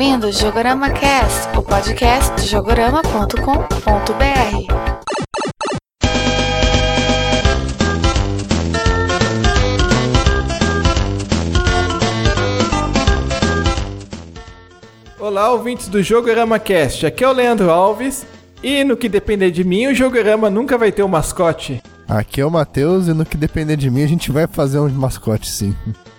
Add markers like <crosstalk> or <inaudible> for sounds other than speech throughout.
ouvindo o Jogorama Cast, o podcast de jogorama.com.br. Olá, ouvintes do Jogorama Cast. Aqui é o Leandro Alves. E no que depender de mim, o Jogorama nunca vai ter um mascote. Aqui é o Matheus e no que depender de mim, a gente vai fazer um mascote sim.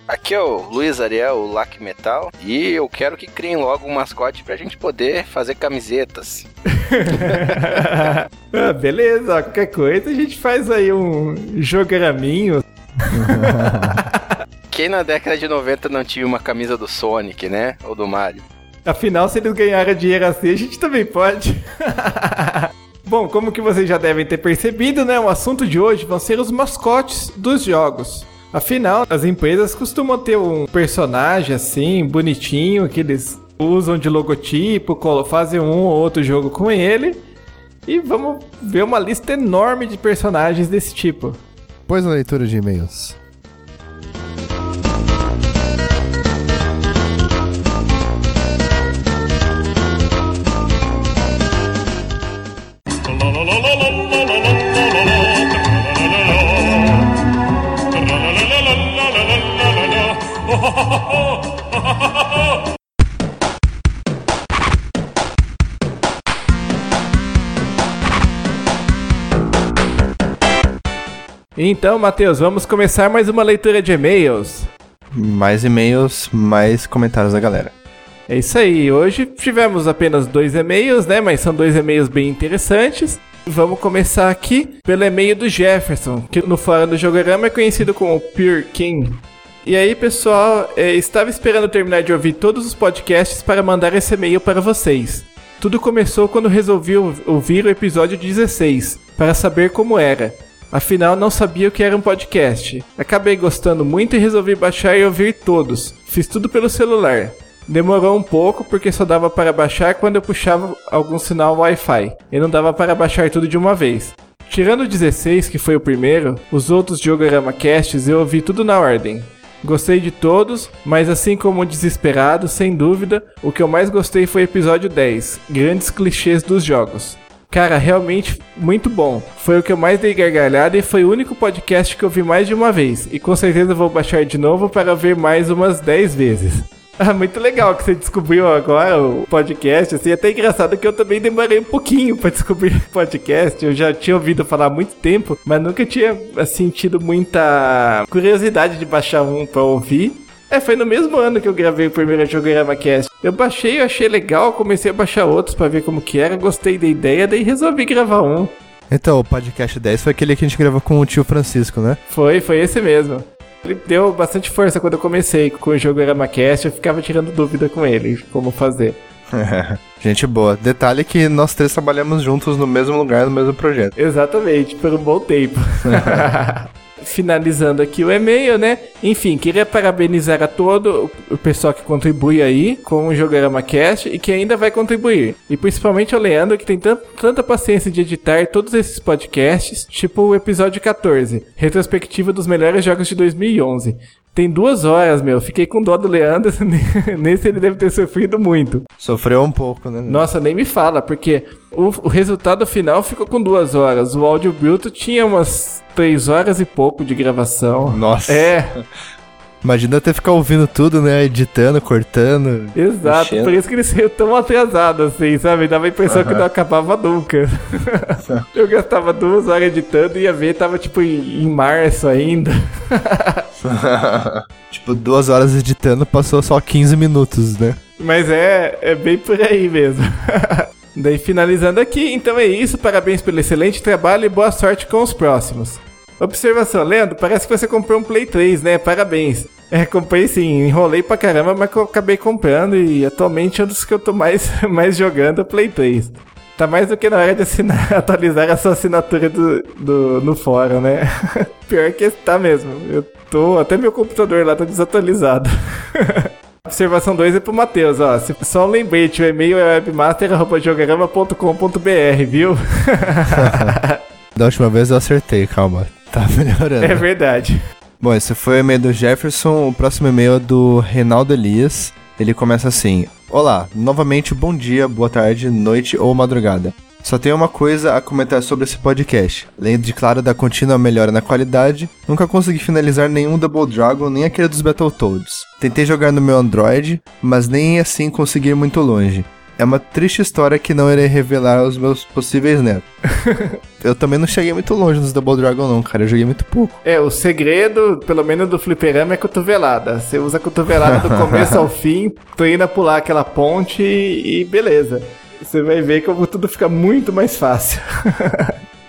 Aqui é o Luiz Ariel, o Lac Metal, e eu quero que criem logo um mascote pra gente poder fazer camisetas. <laughs> ah, beleza, qualquer coisa a gente faz aí um jograminho. <laughs> Quem na década de 90 não tinha uma camisa do Sonic, né? Ou do Mario? Afinal, se eles ganharam dinheiro assim, a gente também pode. <laughs> Bom, como que vocês já devem ter percebido, né? O assunto de hoje vão ser os mascotes dos jogos. Afinal, as empresas costumam ter um personagem assim, bonitinho, que eles usam de logotipo, fazem um ou outro jogo com ele. E vamos ver uma lista enorme de personagens desse tipo. Pois a leitura de e-mails. Então, Matheus, vamos começar mais uma leitura de e-mails. Mais e-mails, mais comentários da galera. É isso aí. Hoje tivemos apenas dois e-mails, né? Mas são dois e-mails bem interessantes. Vamos começar aqui pelo e-mail do Jefferson, que no fórum do Jogorama é conhecido como Pure King. E aí, pessoal, é, estava esperando terminar de ouvir todos os podcasts para mandar esse e-mail para vocês. Tudo começou quando resolvi ouvir o episódio 16, para saber como era. Afinal, não sabia o que era um podcast. Acabei gostando muito e resolvi baixar e ouvir todos. Fiz tudo pelo celular. Demorou um pouco porque só dava para baixar quando eu puxava algum sinal Wi-Fi e não dava para baixar tudo de uma vez. Tirando o 16, que foi o primeiro, os outros Diograma Casts eu ouvi tudo na ordem. Gostei de todos, mas assim como o Desesperado, sem dúvida, o que eu mais gostei foi o episódio 10, Grandes Clichês dos Jogos. Cara, realmente muito bom. Foi o que eu mais dei gargalhada e foi o único podcast que eu vi mais de uma vez. E com certeza vou baixar de novo para ver mais umas 10 vezes. <laughs> Ah, muito legal que você descobriu agora o podcast. Assim, é até engraçado que eu também demorei um pouquinho para <laughs> descobrir o podcast. Eu já tinha ouvido falar há muito tempo, mas nunca tinha assim, tido muita curiosidade de baixar um para ouvir. É, foi no mesmo ano que eu gravei o primeiro Jogorama Cast. Eu baixei, eu achei legal, comecei a baixar outros para ver como que era, gostei da ideia, daí resolvi gravar um. Então, o podcast 10 foi aquele que a gente gravou com o tio Francisco, né? Foi, foi esse mesmo. Ele deu bastante força quando eu comecei com o jogo Cast, eu ficava tirando dúvida com ele, como fazer. <laughs> Gente boa. Detalhe que nós três trabalhamos juntos no mesmo lugar, no mesmo projeto. Exatamente, por um bom tempo. <laughs> finalizando aqui o e-mail, né? Enfim, queria parabenizar a todo o pessoal que contribui aí com o Jogorama Cast e que ainda vai contribuir. E principalmente ao Leandro, que tem tanta paciência de editar todos esses podcasts, tipo o episódio 14, retrospectiva dos melhores jogos de 2011. Tem duas horas, meu. Fiquei com dó do Leandro. <laughs> Nesse ele deve ter sofrido muito. Sofreu um pouco, né? Nossa, nem me fala, porque o, o resultado final ficou com duas horas. O áudio bruto tinha umas três horas e pouco de gravação. Nossa. É. <laughs> Imagina ter ficar ouvindo tudo, né? Editando, cortando. Exato, mexendo. por isso que ele saiu tão atrasado assim, sabe? Dava a impressão que não acabava nunca. <laughs> Eu gastava duas horas editando e ia ver, tava tipo em, em março ainda. <laughs> tipo, duas horas editando, passou só 15 minutos, né? Mas é, é bem por aí mesmo. <laughs> Daí finalizando aqui, então é isso. Parabéns pelo excelente trabalho e boa sorte com os próximos. Observação, Leandro, parece que você comprou um Play 3, né? Parabéns. É, comprei sim, enrolei pra caramba, mas eu acabei comprando e atualmente é um dos que eu tô mais, <laughs> mais jogando o Play 3. Tá mais do que na hora de assinar, <laughs> atualizar a sua assinatura do, do, no fórum, né? <laughs> Pior que tá mesmo. Eu tô. Até meu computador lá tá desatualizado. Observação 2 é pro Matheus, ó. Só um lembrete, o e-mail é webmaster.jogorama.com.br, viu? da última vez eu acertei, calma. Tá melhorando. É verdade. Bom, esse foi o e-mail do Jefferson. O próximo e-mail é do Reinaldo Elias. Ele começa assim: Olá, novamente bom dia, boa tarde, noite ou madrugada. Só tenho uma coisa a comentar sobre esse podcast. Além de claro da contínua melhora na qualidade, nunca consegui finalizar nenhum Double Dragon nem aquele dos Battletoads. Tentei jogar no meu Android, mas nem assim consegui ir muito longe. É uma triste história que não irei revelar aos meus possíveis netos. <laughs> eu também não cheguei muito longe nos Double Dragon não, cara. Eu joguei muito pouco. É, o segredo, pelo menos do fliperama, é cotovelada. Você usa a cotovelada do começo ao <laughs> fim, indo a pular aquela ponte e, e beleza. Você vai ver como tudo fica muito mais fácil.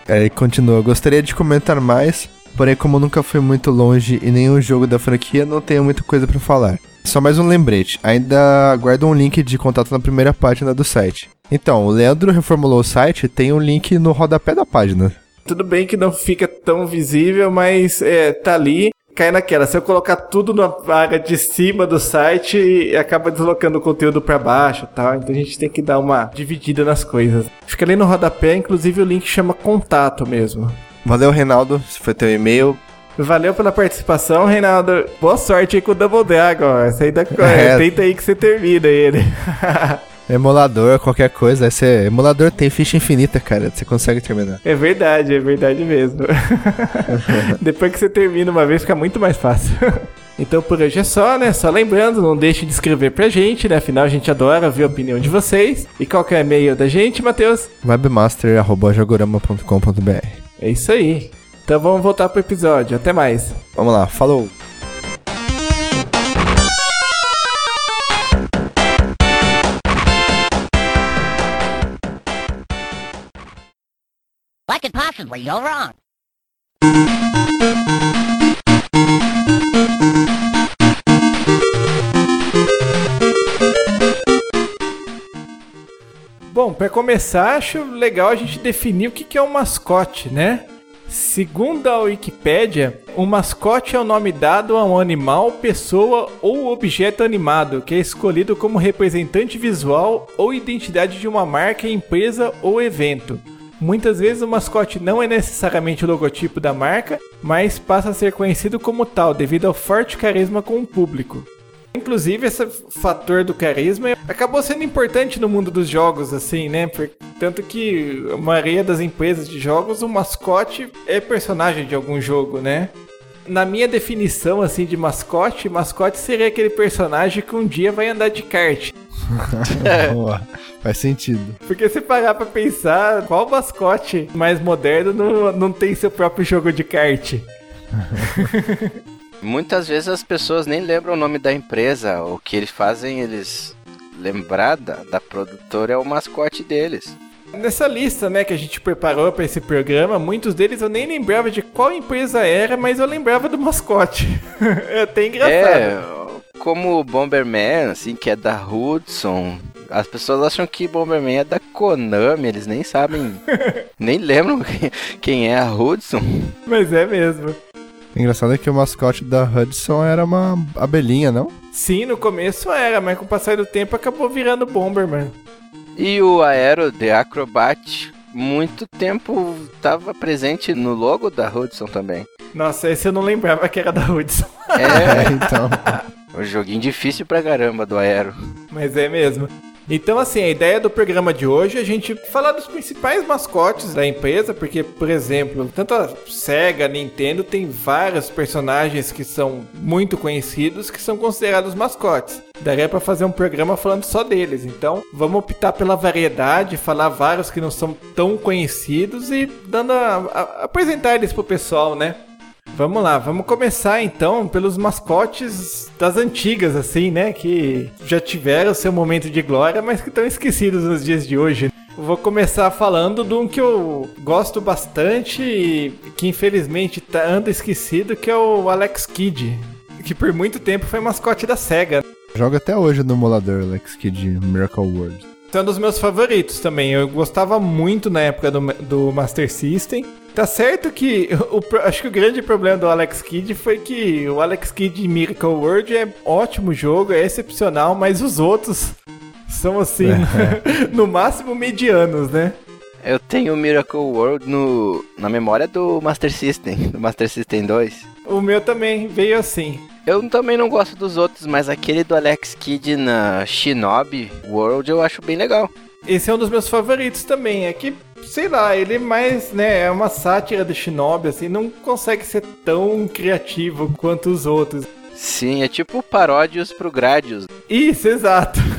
Aí <laughs> continua. Gostaria de comentar mais, porém como nunca fui muito longe e nenhum jogo da franquia, não tenho muita coisa para falar. Só mais um lembrete, ainda aguardo um link de contato na primeira página do site. Então, o Leandro reformulou o site, tem um link no rodapé da página. Tudo bem que não fica tão visível, mas é, tá ali. Cai naquela, se eu colocar tudo na área de cima do site, acaba deslocando o conteúdo para baixo tal. Então a gente tem que dar uma dividida nas coisas. Fica ali no rodapé, inclusive o link chama contato mesmo. Valeu, Reinaldo. Se foi teu e-mail, Valeu pela participação, Reinaldo. Boa sorte aí com o Double Dragon. Essa aí da... É. <laughs> Tenta aí que você termina ele. <laughs> Emulador, qualquer coisa. Esse emulador tem ficha infinita, cara. Você consegue terminar. É verdade, é verdade mesmo. <laughs> Depois que você termina uma vez, fica muito mais fácil. Então por hoje é só, né? Só lembrando, não deixe de escrever pra gente, né? Afinal a gente adora ver a opinião de vocês. E qual que é o e-mail da gente, Matheus? webmaster.jogorama.com.br É isso aí. Então vamos voltar pro episódio. Até mais. Vamos lá, falou! What could possibly go wrong? Bom, para começar, acho legal a gente definir o que é um mascote, né? Segundo a Wikipédia, o mascote é o nome dado a um animal, pessoa ou objeto animado que é escolhido como representante visual ou identidade de uma marca, empresa ou evento. Muitas vezes o mascote não é necessariamente o logotipo da marca, mas passa a ser conhecido como tal devido ao forte carisma com o público. Inclusive, esse fator do carisma acabou sendo importante no mundo dos jogos, assim, né? Tanto que a maioria das empresas de jogos, o mascote é personagem de algum jogo, né? Na minha definição, assim, de mascote, mascote seria aquele personagem que um dia vai andar de kart. <laughs> Boa. Faz sentido. Porque se parar pra pensar, qual mascote mais moderno não, não tem seu próprio jogo de kart? <laughs> Muitas vezes as pessoas nem lembram o nome da empresa. O que eles fazem, eles lembrar da, da produtora é o mascote deles. Nessa lista, né, que a gente preparou para esse programa, muitos deles eu nem lembrava de qual empresa era, mas eu lembrava do mascote. <laughs> é até engraçado. É, como o Bomberman, assim, que é da Hudson. As pessoas acham que Bomberman é da Konami, eles nem sabem, <laughs> nem lembram quem é a Hudson. Mas é mesmo. O engraçado é que o mascote da Hudson era uma abelhinha, não? Sim, no começo era, mas com o passar do tempo acabou virando Bomberman. E o Aero The Acrobat, muito tempo estava presente no logo da Hudson também. Nossa, esse eu não lembrava que era da Hudson. É, <laughs> então. <laughs> Um joguinho difícil pra caramba do Aero. Mas é mesmo. Então, assim, a ideia do programa de hoje é a gente falar dos principais mascotes da empresa, porque, por exemplo, tanto a Sega, a Nintendo tem vários personagens que são muito conhecidos que são considerados mascotes. Daria para fazer um programa falando só deles. Então, vamos optar pela variedade, falar vários que não são tão conhecidos e dando a, a, apresentar eles pro pessoal, né? Vamos lá, vamos começar então pelos mascotes das antigas, assim, né? Que já tiveram seu momento de glória, mas que estão esquecidos nos dias de hoje. Vou começar falando de um que eu gosto bastante e que infelizmente tá, anda esquecido, que é o Alex Kidd, que por muito tempo foi mascote da SEGA. Joga até hoje no emulador Alex Kidd Miracle World. É um dos meus favoritos também. Eu gostava muito na época do, do Master System. Tá certo que o, acho que o grande problema do Alex Kidd foi que o Alex Kidd Miracle World é ótimo jogo, é excepcional, mas os outros são assim, é. <laughs> no máximo medianos, né? Eu tenho o Miracle World no, na memória do Master System, do Master System 2. O meu também veio assim. Eu também não gosto dos outros, mas aquele do Alex Kidd na Shinobi World eu acho bem legal. Esse é um dos meus favoritos também. É que, sei lá, ele é mais, né, é uma sátira do Shinobi, assim, não consegue ser tão criativo quanto os outros. Sim, é tipo paródios pro Gradius. Isso, exato. <laughs>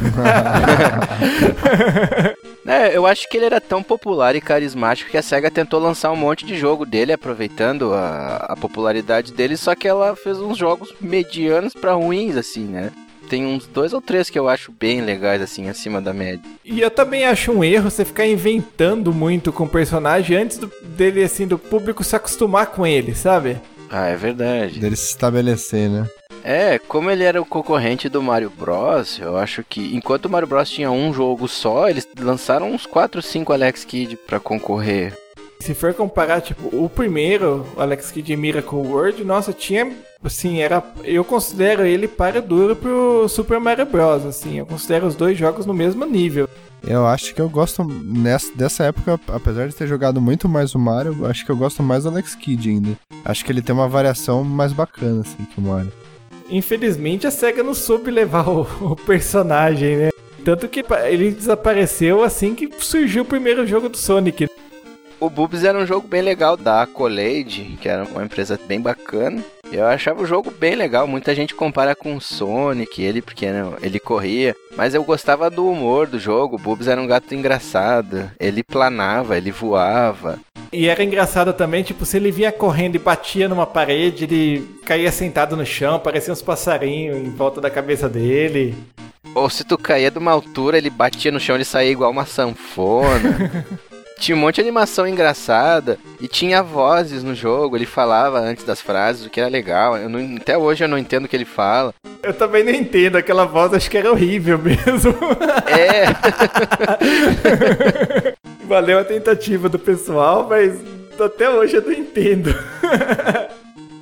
<laughs> É, eu acho que ele era tão popular e carismático que a SEGA tentou lançar um monte de jogo dele, aproveitando a, a popularidade dele, só que ela fez uns jogos medianos pra ruins, assim, né? Tem uns dois ou três que eu acho bem legais, assim, acima da média. E eu também acho um erro você ficar inventando muito com o personagem antes do- dele, assim, do público se acostumar com ele, sabe? Ah, é verdade. Dele se estabelecer, né? É, como ele era o concorrente do Mario Bros, eu acho que enquanto o Mario Bros tinha um jogo só, eles lançaram uns 4 ou 5 Alex Kidd pra concorrer. Se for comparar, tipo, o primeiro, o Alex Kidd Miracle World, nossa, tinha, assim, era... Eu considero ele para duro pro Super Mario Bros, assim. Eu considero os dois jogos no mesmo nível. Eu acho que eu gosto nessa, dessa época, apesar de ter jogado muito mais o Mario, eu acho que eu gosto mais do Alex Kidd ainda. Acho que ele tem uma variação mais bacana, assim, que o Mario. Infelizmente, a SEGA não soube levar o, <laughs> o personagem, né? Tanto que ele desapareceu assim que surgiu o primeiro jogo do Sonic. O Boobs era um jogo bem legal da Accolade, que era uma empresa bem bacana. Eu achava o jogo bem legal. Muita gente compara com o Sonic, ele porque né, ele corria. Mas eu gostava do humor do jogo. O Boobs era um gato engraçado. Ele planava, ele voava. E era engraçado também, tipo, se ele vinha correndo e batia numa parede, ele caía sentado no chão, parecia uns passarinhos em volta da cabeça dele. Ou se tu caía de uma altura, ele batia no chão e saía igual uma sanfona. <laughs> tinha um monte de animação engraçada e tinha vozes no jogo. Ele falava antes das frases, o que era legal. Eu não- até hoje eu não entendo o que ele fala. Eu também não entendo, aquela voz acho que era horrível <laughs> mesmo. É, Valeu a tentativa do pessoal, mas até hoje eu não entendo.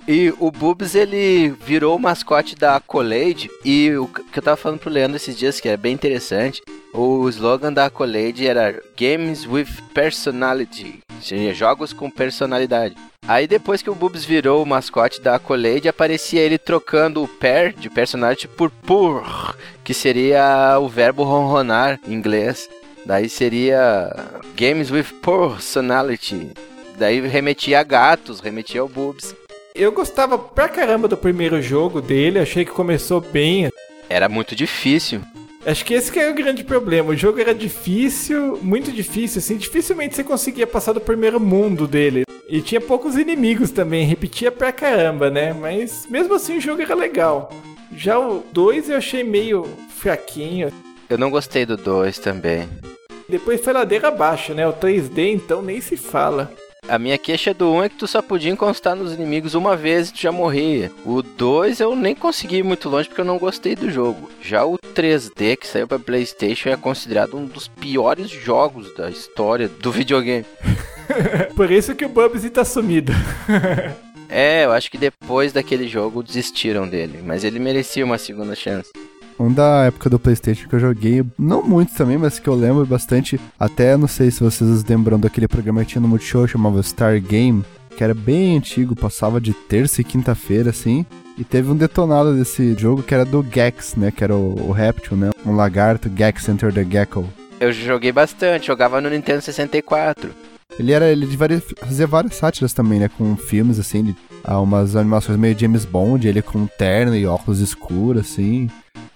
E o Boobs, ele virou o mascote da Accolade. E o que eu tava falando pro Leandro esses dias, que é bem interessante, o slogan da Accolade era Games with Personality. Seria jogos com personalidade. Aí depois que o Boobs virou o mascote da Accolade, aparecia ele trocando o per de personality por purr, que seria o verbo ronronar em inglês. Daí seria Games with Personality. Daí remetia a gatos, remetia ao Boobs. Eu gostava pra caramba do primeiro jogo dele, achei que começou bem. Era muito difícil. Acho que esse que é o grande problema. O jogo era difícil, muito difícil, assim, dificilmente você conseguia passar do primeiro mundo dele. E tinha poucos inimigos também, repetia pra caramba, né? Mas mesmo assim o jogo era legal. Já o 2 eu achei meio fraquinho. Eu não gostei do 2 também. Depois foi ladeira abaixo, né? O 3D então nem se fala. A minha queixa do 1 é que tu só podia encostar nos inimigos uma vez e tu já morria. O 2 eu nem consegui ir muito longe porque eu não gostei do jogo. Já o 3D que saiu pra Playstation é considerado um dos piores jogos da história do videogame. <laughs> Por isso que o Bubsy tá sumido. É, eu acho que depois daquele jogo desistiram dele, mas ele merecia uma segunda chance. Um da época do Playstation que eu joguei, não muito também, mas que eu lembro bastante, até não sei se vocês lembram daquele programa que tinha no Multishow, chamava Star Game, que era bem antigo, passava de terça e quinta-feira, assim, e teve um detonado desse jogo que era do Gex, né, que era o, o réptil, né, um lagarto, Gex Enter the Gecko. Eu joguei bastante, jogava no Nintendo 64. Ele era, ele de fazia várias sátiras também, né, com filmes, assim, ele, ah, umas animações meio James Bond, ele com um terno e óculos escuros, assim,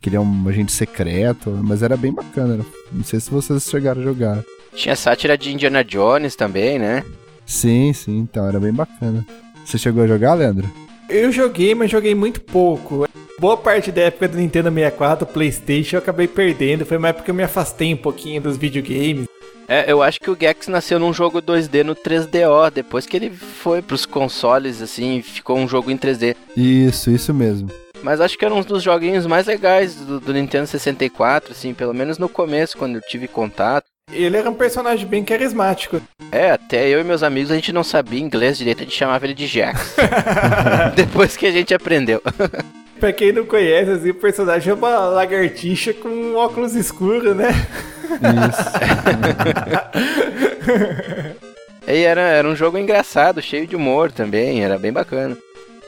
que ele é um agente secreto, mas era bem bacana, era- não sei se vocês chegaram a jogar. Tinha sátira de Indiana Jones também, né? Sim, sim, então, era bem bacana. Você chegou a jogar, Leandro? Eu joguei, mas joguei muito pouco. Boa parte da época do Nintendo 64, Playstation, eu acabei perdendo. Foi uma época que eu me afastei um pouquinho dos videogames. É, eu acho que o Gex nasceu num jogo 2D no 3DO, depois que ele foi pros consoles, assim, ficou um jogo em 3D. Isso, isso mesmo. Mas acho que era um dos joguinhos mais legais do, do Nintendo 64, assim, pelo menos no começo, quando eu tive contato. Ele era um personagem bem carismático. É, até eu e meus amigos a gente não sabia inglês direito, a gente chamava ele de Jax. <laughs> <laughs> depois que a gente aprendeu. <laughs> Pra quem não conhece, assim, o personagem é uma lagartixa com um óculos escuro, né? E era, era um jogo engraçado, cheio de humor também, era bem bacana.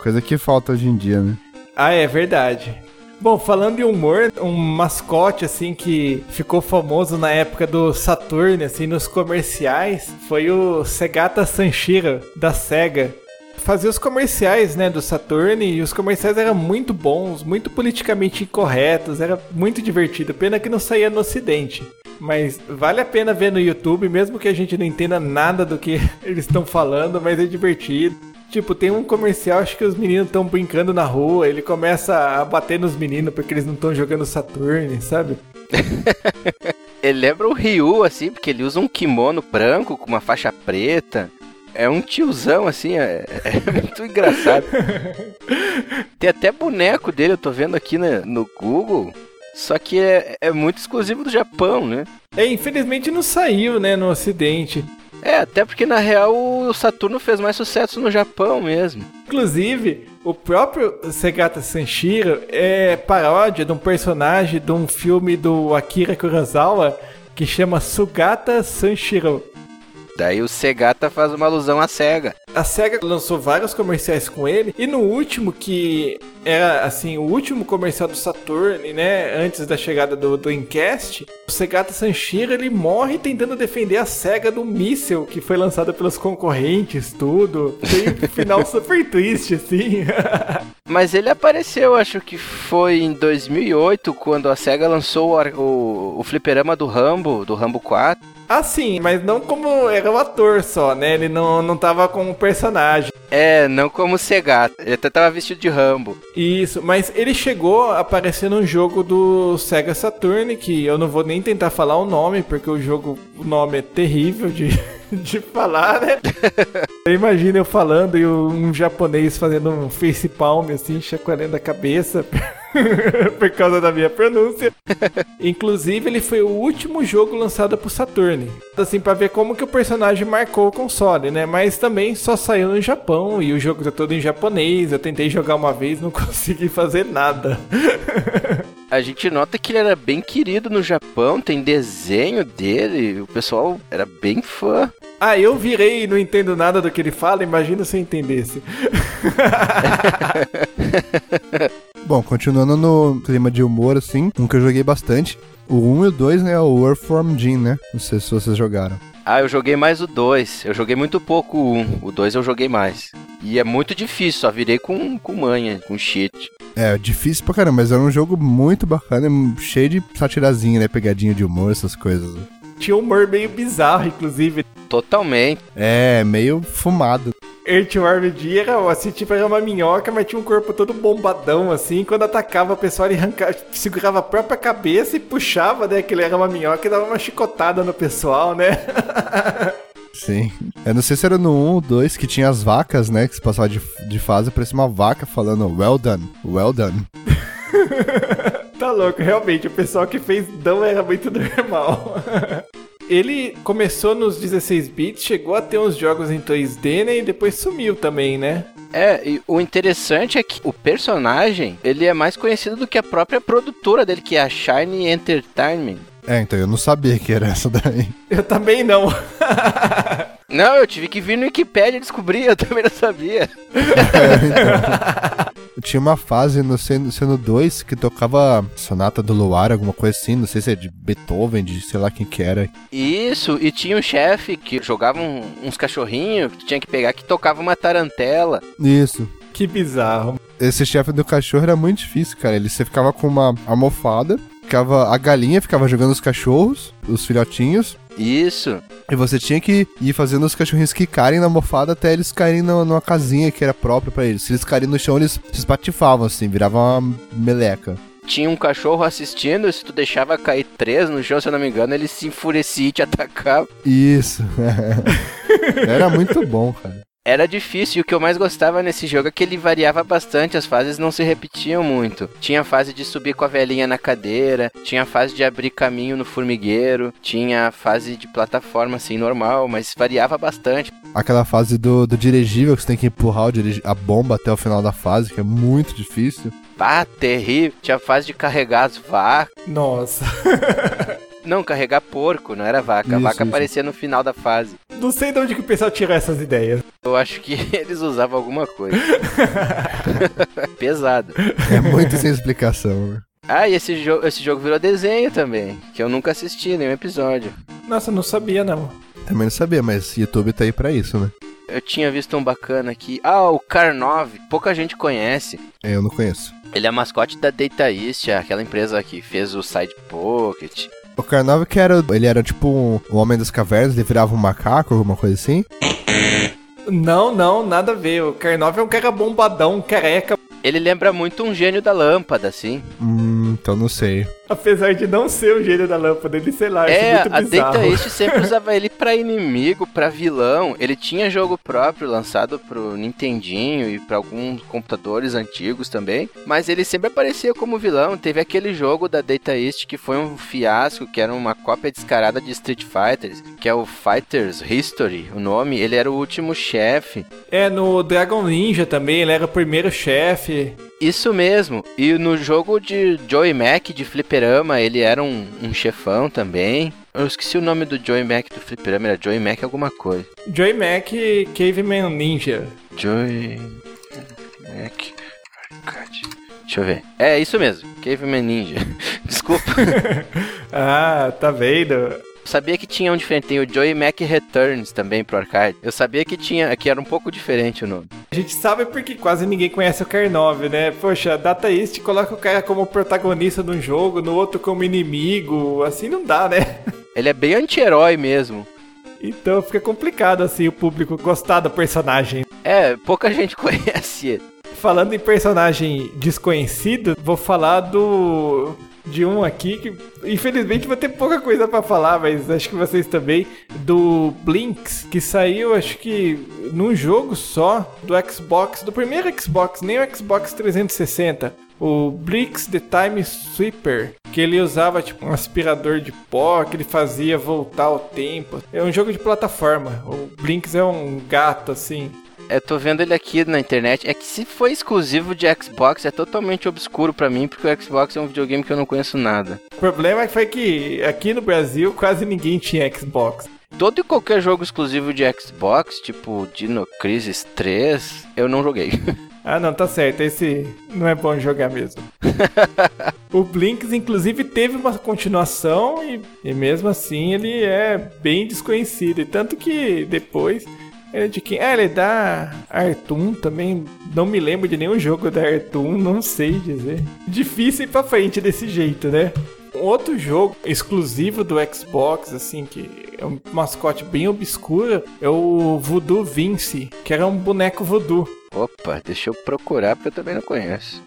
Coisa que falta hoje em dia, né? Ah, é verdade. Bom, falando em humor, um mascote assim que ficou famoso na época do Saturn, assim, nos comerciais, foi o Segata Sanshiro da Sega. Fazia os comerciais, né, do Saturn e os comerciais eram muito bons, muito politicamente incorretos, era muito divertido. Pena que não saía no ocidente. Mas vale a pena ver no YouTube, mesmo que a gente não entenda nada do que <laughs> eles estão falando, mas é divertido. Tipo, tem um comercial, acho que os meninos estão brincando na rua, ele começa a bater nos meninos porque eles não estão jogando Saturn, sabe? <laughs> ele lembra o Ryu, assim, porque ele usa um kimono branco com uma faixa preta. É um tiozão, assim, é, é <laughs> muito engraçado. <laughs> Tem até boneco dele, eu tô vendo aqui no, no Google. Só que é, é muito exclusivo do Japão, né? É, infelizmente não saiu, né, no ocidente. É, até porque na real o Saturno fez mais sucesso no Japão mesmo. Inclusive, o próprio Segata Sanshiro é paródia de um personagem de um filme do Akira Kurosawa que chama Sugata Sanshiro. Daí o Segata faz uma alusão à SEGA. A SEGA lançou vários comerciais com ele, e no último, que era assim, o último comercial do Saturn, né? Antes da chegada do, do Incast, o Segata Sanshiro ele morre tentando defender a SEGA do míssel que foi lançado pelos concorrentes, tudo. Tem um <laughs> final super triste, assim. <laughs> Mas ele apareceu, acho que foi em 2008, quando a SEGA lançou o, o, o fliperama do Rambo, do Rambo 4. Ah, sim, mas não como era o ator só, né? Ele não, não tava como personagem. É, não como Segato. Ele até tava vestido de Rambo. Isso, mas ele chegou a aparecer num jogo do Sega Saturn, que eu não vou nem tentar falar o nome, porque o jogo, o nome é terrível de, <laughs> de falar, né? <laughs> Imagina eu falando e um japonês fazendo um face palm assim, chacoalhando a cabeça. <laughs> por causa da minha pronúncia. <laughs> Inclusive, ele foi o último jogo lançado pro Saturn. Assim, pra ver como que o personagem marcou o console, né? Mas também só saiu no Japão e o jogo tá todo em japonês. Eu tentei jogar uma vez, não <laughs> consegui fazer nada. A gente nota que ele era bem querido no Japão, tem desenho dele, o pessoal era bem fã. Ah, eu virei e não entendo nada do que ele fala, imagina se eu entendesse. Bom, continuando no clima de humor, assim, um que eu joguei bastante. O 1 e o 2, né? O Earthworm Jim, né? Não sei se vocês jogaram. Ah, eu joguei mais o 2. Eu joguei muito pouco o 1. O 2 eu joguei mais. E é muito difícil, só virei com, com manha, com cheat. É, difícil pra caramba, mas era um jogo muito bacana, cheio de satirazinha, né? Pegadinha de humor, essas coisas. Tinha um humor meio bizarro, inclusive. Totalmente. É, meio fumado. Earthworm Jim era, assim, tipo, era uma minhoca, mas tinha um corpo todo bombadão, assim. Quando atacava, o pessoal ele arrancava, segurava a própria cabeça e puxava, né? Que ele era uma minhoca e dava uma chicotada no pessoal, né? <laughs> Sim. Eu não sei se era no 1 ou 2 que tinha as vacas, né? Que se passava de, de fase, parecia uma vaca falando well done, well done. <laughs> tá louco, realmente, o pessoal que fez não era muito <laughs> normal. Ele começou nos 16 bits, chegou a ter uns jogos em 2D, né? E depois sumiu também, né? É, e o interessante é que o personagem, ele é mais conhecido do que a própria produtora dele, que é a Shine Entertainment. É, então eu não sabia que era essa daí. Eu também não. não, eu tive que vir no Wikipedia descobrir, <laughs> eu também não sabia. é, então. <laughs> Tinha uma fase no Seno 2 que tocava Sonata do Luar, alguma coisa assim, não sei se é de Beethoven, de sei lá quem que era. Isso, e tinha um chefe que jogava um, uns cachorrinhos que tu tinha que pegar que tocava uma tarantela. Isso. Que bizarro. Esse chefe do cachorro era muito difícil, cara. Ele você ficava com uma almofada, ficava a galinha ficava jogando os cachorros, os filhotinhos. Isso. E você tinha que ir fazendo os cachorrinhos quicarem na almofada até eles caírem numa casinha que era própria para eles. Se eles caírem no chão, eles se espatifavam, assim, viravam uma meleca tinha um cachorro assistindo, se tu deixava cair três no chão, se eu não me engano, ele se enfurecia e te atacava. Isso. <laughs> Era muito bom, cara era difícil e o que eu mais gostava nesse jogo é que ele variava bastante, as fases não se repetiam muito. Tinha a fase de subir com a velhinha na cadeira, tinha a fase de abrir caminho no formigueiro, tinha a fase de plataforma assim normal, mas variava bastante. Aquela fase do, do dirigível que você tem que empurrar a bomba até o final da fase, que é muito difícil. Ah, terrível. Tinha a fase de carregar as vacas. Nossa. <laughs> Não, carregar porco, não era vaca. Isso, a vaca isso. aparecia no final da fase. Não sei de onde que o pessoal tirou essas ideias. Eu acho que <laughs> eles usavam alguma coisa. <laughs> Pesado. É muito sem explicação, né? Ah, e esse, jo esse jogo virou desenho também, que eu nunca assisti nenhum episódio. Nossa, não sabia não. Também não sabia, mas YouTube tá aí pra isso, né? Eu tinha visto um bacana aqui. Ah, o Karnov, pouca gente conhece. É, eu não conheço. Ele é mascote da Data East, aquela empresa que fez o Side Pocket. O Karnov que era. Ele era tipo um, um homem das cavernas, ele virava um macaco, alguma coisa assim. Não, não, nada a ver. O Karnov é um cara bombadão, careca. Ele lembra muito um gênio da lâmpada, assim. Hum, então não sei. Apesar de não ser o gênio da lâmpada, ele, sei lá, É, muito a bizarro. Data East <laughs> sempre usava ele pra inimigo, pra vilão. Ele tinha jogo próprio lançado pro Nintendinho e pra alguns computadores antigos também. Mas ele sempre aparecia como vilão. Teve aquele jogo da Data East que foi um fiasco, que era uma cópia descarada de Street Fighters, que é o Fighters History, o nome. Ele era o último chefe. É, no Dragon Ninja também, ele era o primeiro chefe. Isso mesmo. E no jogo de Joey Mac de Fliperama, ele era um, um chefão também. Eu esqueci o nome do Joey Mac do Fliperama, era Joey Mac alguma coisa. Joy Mac Caveman Ninja. Joey Mac Arcade. Deixa eu ver. É isso mesmo, Caveman Ninja. <laughs> Desculpa. <laughs> Ah, tá vendo? Sabia que tinha um diferente, tem o Joey Mac Returns também pro arcade. Eu sabia que tinha, que era um pouco diferente o nome. A gente sabe porque quase ninguém conhece o Karnov, né? Poxa, Data East coloca o cara como protagonista de um jogo, no outro como inimigo, assim não dá, né? <laughs> Ele é bem anti-herói mesmo. Então fica complicado assim o público gostar do personagem. É, pouca gente <laughs> conhece. Falando em personagem desconhecido, vou falar do de um aqui que infelizmente vou ter pouca coisa pra falar, mas acho que vocês também do Blinks, que saiu acho que num jogo só do Xbox, do primeiro Xbox, nem o Xbox 360. O Blinks The Time Sweeper, que ele usava tipo um aspirador de pó, que ele fazia voltar o tempo. É um jogo de plataforma. O Blinks é um gato assim. Eu tô vendo ele aqui na internet. É que se foi exclusivo de Xbox, é totalmente obscuro pra mim, porque o Xbox é um videogame que eu não conheço nada. O problema foi que aqui no Brasil quase ninguém tinha Xbox. Todo e qualquer jogo exclusivo de Xbox, tipo Dino Crisis 3, eu não joguei. <laughs> Ah, não, tá certo. Esse não é bom jogar mesmo. <laughs> o Blinks, inclusive, teve uma continuação e, e mesmo assim ele é bem desconhecido. E tanto que depois ele é de quem? Ah, ele é da Artoon também. Não me lembro de nenhum jogo da Artoon, não sei dizer. Difícil ir pra frente desse jeito, né? Um outro jogo exclusivo do Xbox, assim, que é um mascote bem obscuro, é o Voodoo Vince, que era um boneco voodoo. Opa, deixa eu procurar porque eu também não conheço.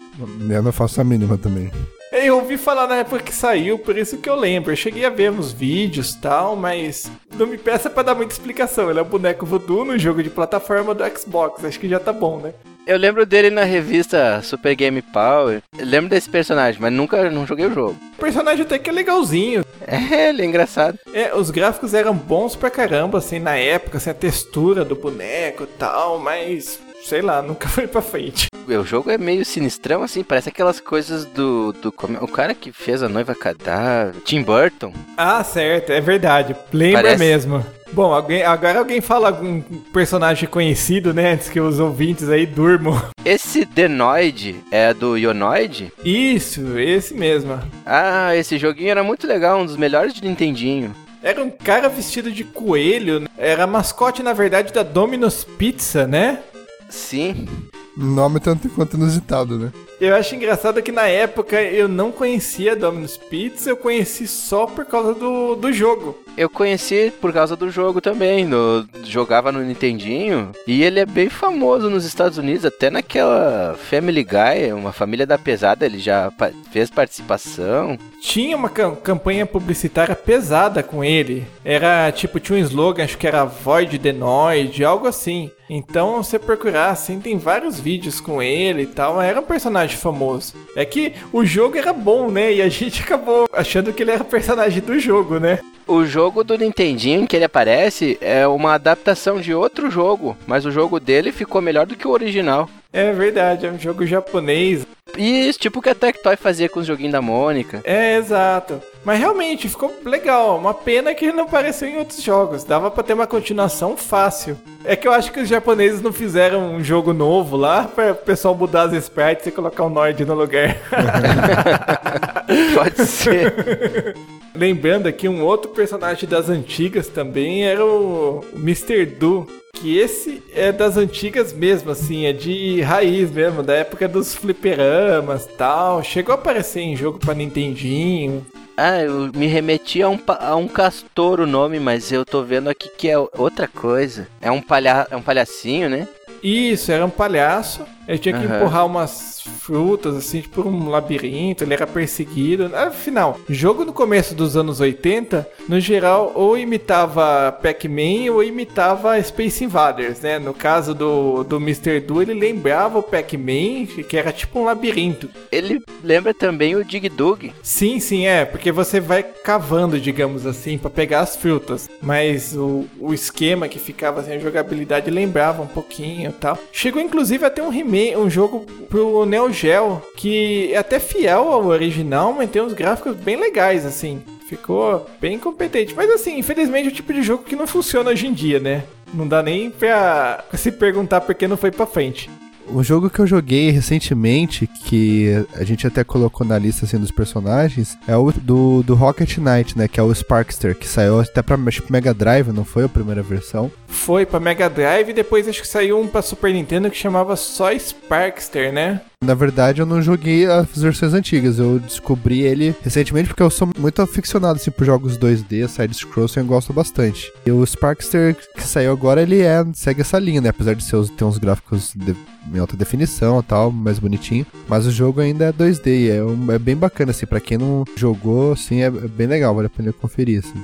Eu não faço a mínima também. Eu ouvi falar na época que saiu, por isso que eu lembro. Eu cheguei a ver uns vídeos e tal, mas não me peça pra dar muita explicação. Ele é um boneco voodoo no jogo de plataforma do Xbox. Acho que já tá bom, né? Eu lembro dele na revista Super Game Power. Eu lembro desse personagem, mas nunca não joguei o jogo. O personagem até que é legalzinho. <laughs> É, ele é engraçado. É, os gráficos eram bons pra caramba, assim, na época, assim, a textura do boneco e tal, mas sei lá, <laughs> nunca foi pra frente. O jogo é meio sinistrão, assim, parece aquelas coisas do. do o cara que fez a noiva cadáver. Tim Burton. Ah, certo, é verdade. Lembra Parece. mesmo. Bom, alguém, agora alguém fala algum personagem conhecido, né? Antes que os ouvintes aí durmam. <laughs> Esse Denoid é do Ionoid? Isso, esse mesmo. Ah, esse joguinho era muito legal, um dos melhores de Nintendinho. Era um cara vestido de coelho. né? Era mascote, na verdade, da Domino's Pizza, né? Sim. Nome tanto quanto inusitado, né? Eu acho engraçado que na época eu não conhecia Domino's Pizza, eu conheci só por causa do, do jogo. Eu conheci por causa do jogo também. No, jogava no Nintendinho. E ele é bem famoso nos Estados Unidos. Até naquela Family Guy, uma família da pesada, ele já pa- fez participação. Tinha uma cam- campanha publicitária pesada com ele. Era tipo, tinha um slogan, acho que era Void Denoid, algo assim. Então, você procurar assim, tem vários vídeos com ele e tal. Era um personagem famoso. É que o jogo era bom, né? E a gente <laughs> acabou achando que ele era personagem do jogo, né? O jogo do Nintendinho que ele aparece é uma adaptação de outro jogo, mas o jogo dele ficou melhor do que o original. É verdade, é um jogo japonês. Isso, tipo o que a Tectoy fazia com os joguinhos da Mônica. É, exato. Mas realmente ficou legal. Uma pena que ele não apareceu em outros jogos. Dava pra ter uma continuação fácil. É que eu acho que os japoneses não fizeram um jogo novo lá pra o pessoal mudar as sprites e colocar o Nord no lugar. <laughs> Pode ser. <laughs> Lembrando aqui, um outro personagem das antigas também era o Mr. Do. Que esse é das antigas mesmo, assim, é de raiz mesmo, da época dos fliperamas tal. Chegou a aparecer em jogo pra Nintendinho. Ah, eu me remeti a um, a um castor o nome, mas eu tô vendo aqui que é outra coisa. É um, palha, é um palhacinho, né? Isso, era um palhaço. Ele tinha que Aham. empurrar umas frutas, assim, tipo um labirinto. Ele era perseguido. Afinal, jogo no começo dos anos 80, no geral, ou imitava Pac-Man ou imitava Space Invaders, né? No caso do, do Mr. Do, ele lembrava o Pac-Man, que era tipo um labirinto. Ele lembra também o Dig Dug. Sim, sim, é, porque você vai cavando, digamos assim, pra pegar as frutas. Mas o, o esquema que ficava assim, a jogabilidade lembrava um pouquinho e tal. Chegou inclusive a ter um remake, um jogo pro Neo Geo, que é até fiel ao original, mas tem uns gráficos bem legais, assim. Ficou bem competente. Mas assim, infelizmente é o tipo de jogo que não funciona hoje em dia, né? Não dá nem pra se perguntar por que não foi pra frente. Um jogo que eu joguei recentemente, que a gente até colocou na lista assim, dos personagens, é o do, do Rocket Knight, né? Que é o Sparkster, que saiu até pra acho Mega Drive, não foi a primeira versão? Foi pra Mega Drive e depois acho que saiu um pra Super Nintendo que chamava só Sparkster, né? Na verdade, eu não joguei as versões antigas, eu descobri ele recentemente porque eu sou muito aficionado assim, por jogos 2D, side-scrolls, eu gosto bastante. E o Sparkster que saiu agora, ele é, segue essa linha, né? Apesar de ter uns gráficos de- alta definição tal, mais bonitinho. Mas o jogo ainda é 2D, e é, um- é bem bacana, assim, pra quem não jogou, assim, é, é bem legal, vale a pena conferir, assim.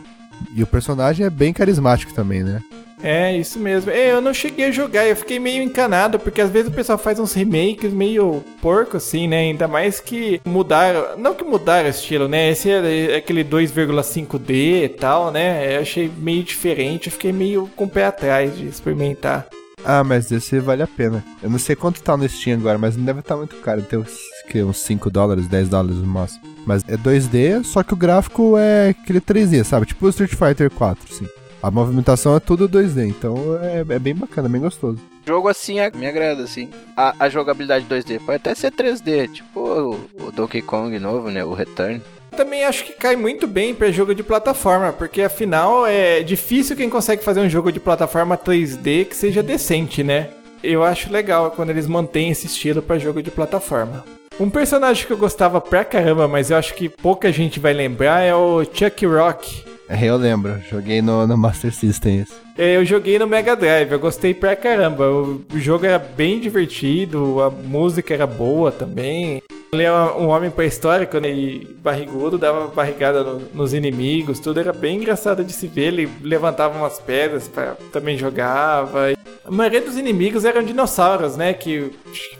E o personagem é bem carismático também, né? É, isso mesmo. É, eu não cheguei a jogar, eu fiquei meio encanado, porque às vezes o pessoal faz uns remakes meio porco, assim, né? Ainda mais que mudaram. Não que mudaram o estilo, né? Esse é aquele 2,5D e tal, né? Eu achei meio diferente, eu fiquei meio com o pé atrás de experimentar. Ah, mas esse vale a pena. Eu não sei quanto tá no Steam agora, mas não deve estar muito caro. Tem uns, que, uns 5 dólares, 10 dólares no máximo. Mas é 2D, só que o gráfico é aquele 3D, sabe? Tipo o Street Fighter 4, assim. A movimentação é tudo 2D, então é, é bem bacana, bem gostoso. Jogo assim é- me agrada, assim. A, a jogabilidade 2D pode até ser 3D, tipo o, o Donkey Kong novo, né? O Return. Também acho que cai muito bem pra jogo de plataforma, porque afinal é difícil quem consegue fazer um jogo de plataforma 3D que seja decente, né? Eu acho legal quando eles mantêm esse estilo pra jogo de plataforma. Um personagem que eu gostava pra caramba, mas eu acho que pouca gente vai lembrar, é o Chuck Rock. É, eu lembro, joguei no, no Master System. É, Eu joguei no Mega Drive, eu gostei pra caramba. O jogo era bem divertido, a música era boa também. Ele é um homem pré-histórico, né? E barrigudo, dava barrigada no- nos inimigos, tudo era bem engraçado de se ver. Ele levantava umas pedras, pra, também jogava. A maioria dos inimigos eram dinossauros, né? Que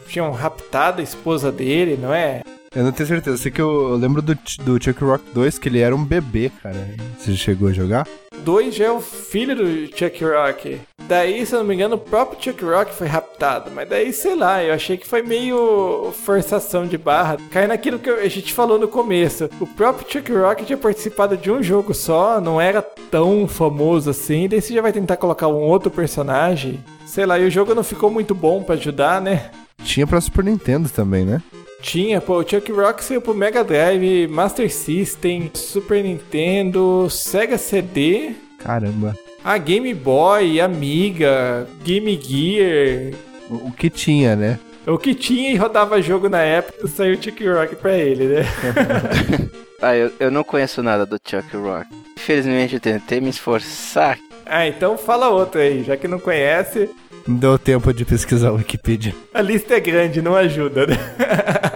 tinham raptado a esposa dele, não é? Eu não tenho certeza, sei que eu, eu lembro do, do Chuck Rock 2 que ele era um bebê, cara. Você chegou a jogar? 2 já é o filho do Chuck Rock. Daí, se eu não me engano, o próprio Chuck Rock foi raptado. Mas daí, sei lá, eu achei que foi meio forçação de barra. Cai naquilo que a gente falou no começo. O próprio Chuck Rock tinha participado de um jogo só, não era tão famoso assim. Daí você já vai tentar colocar um outro personagem. Sei lá, e o jogo não ficou muito bom pra ajudar, né? Tinha pra Super Nintendo também, né? Tinha, pô, o Chuck Rock saiu pro Mega Drive, Master System, Super Nintendo, Sega CD, Caramba. a Game Boy, Amiga, Game Gear. O, o que tinha, né? O que tinha e rodava jogo na época, saiu o Chuck Rock pra ele, né? <laughs> Ah, eu, eu não conheço nada do Chuck Rock. Infelizmente eu tentei me esforçar. Ah, então fala outro aí, já que não conhece, Não deu tempo de pesquisar o Wikipedia. a lista é grande, não ajuda, né? <laughs>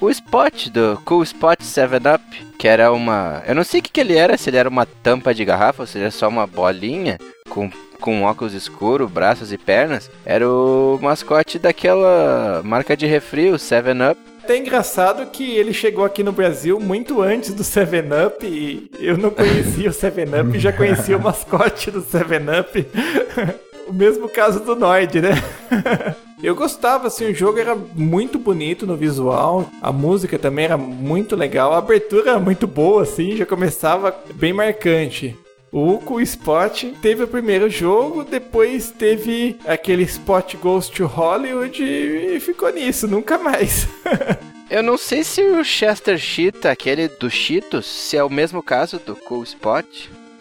O Spot do Cool Spot 7-Up, que era uma. Eu não sei o que, que ele era, se ele era uma tampa de garrafa ou se ele era só uma bolinha com, com óculos escuro, braços e pernas. Era o mascote daquela marca de refri, o 7-Up. Até engraçado que ele chegou aqui no Brasil muito antes do 7-Up e eu não conhecia o 7-Up e já conhecia o mascote do 7-Up. <laughs> o mesmo caso do Noid, né? <laughs> Eu gostava, assim, o jogo era muito bonito no visual, a música também era muito legal, a abertura muito boa, assim, já começava bem marcante. O Cool Spot teve o primeiro jogo, depois teve aquele Spot Goes to Hollywood e ficou nisso, nunca mais. <laughs> Eu não sei se o Chester Cheetah, aquele do Cheetos, se é o mesmo caso do Cool Spot.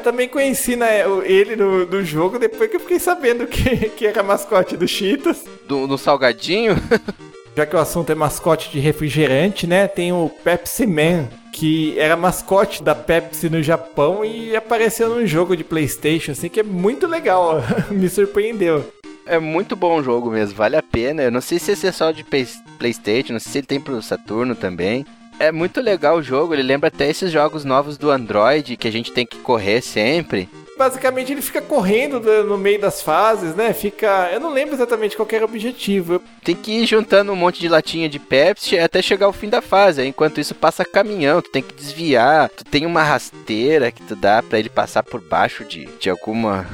Também conheci né, ele no, no jogo depois que eu fiquei sabendo que, que era mascote do Cheetos. Do, do Salgadinho? <laughs> Já que o assunto é mascote de refrigerante, né? Tem o Pepsi Man, que era mascote da Pepsi no Japão e apareceu num jogo de PlayStation, assim, que é muito legal. <laughs> Me surpreendeu. É muito bom o jogo mesmo, vale a pena. Eu não sei se esse é só de PlayStation, não sei se ele tem pro Saturno também. É muito legal o jogo, ele lembra até esses jogos novos do Android que a gente tem que correr sempre basicamente ele fica correndo no meio das fases, né? Fica. Eu não lembro exatamente qual era o objetivo. Tem que ir juntando um monte de latinha de Pepsi até chegar ao fim da fase. Enquanto isso passa caminhão, tu tem que desviar. Tu tem uma rasteira que tu dá para ele passar por baixo de, de alguma.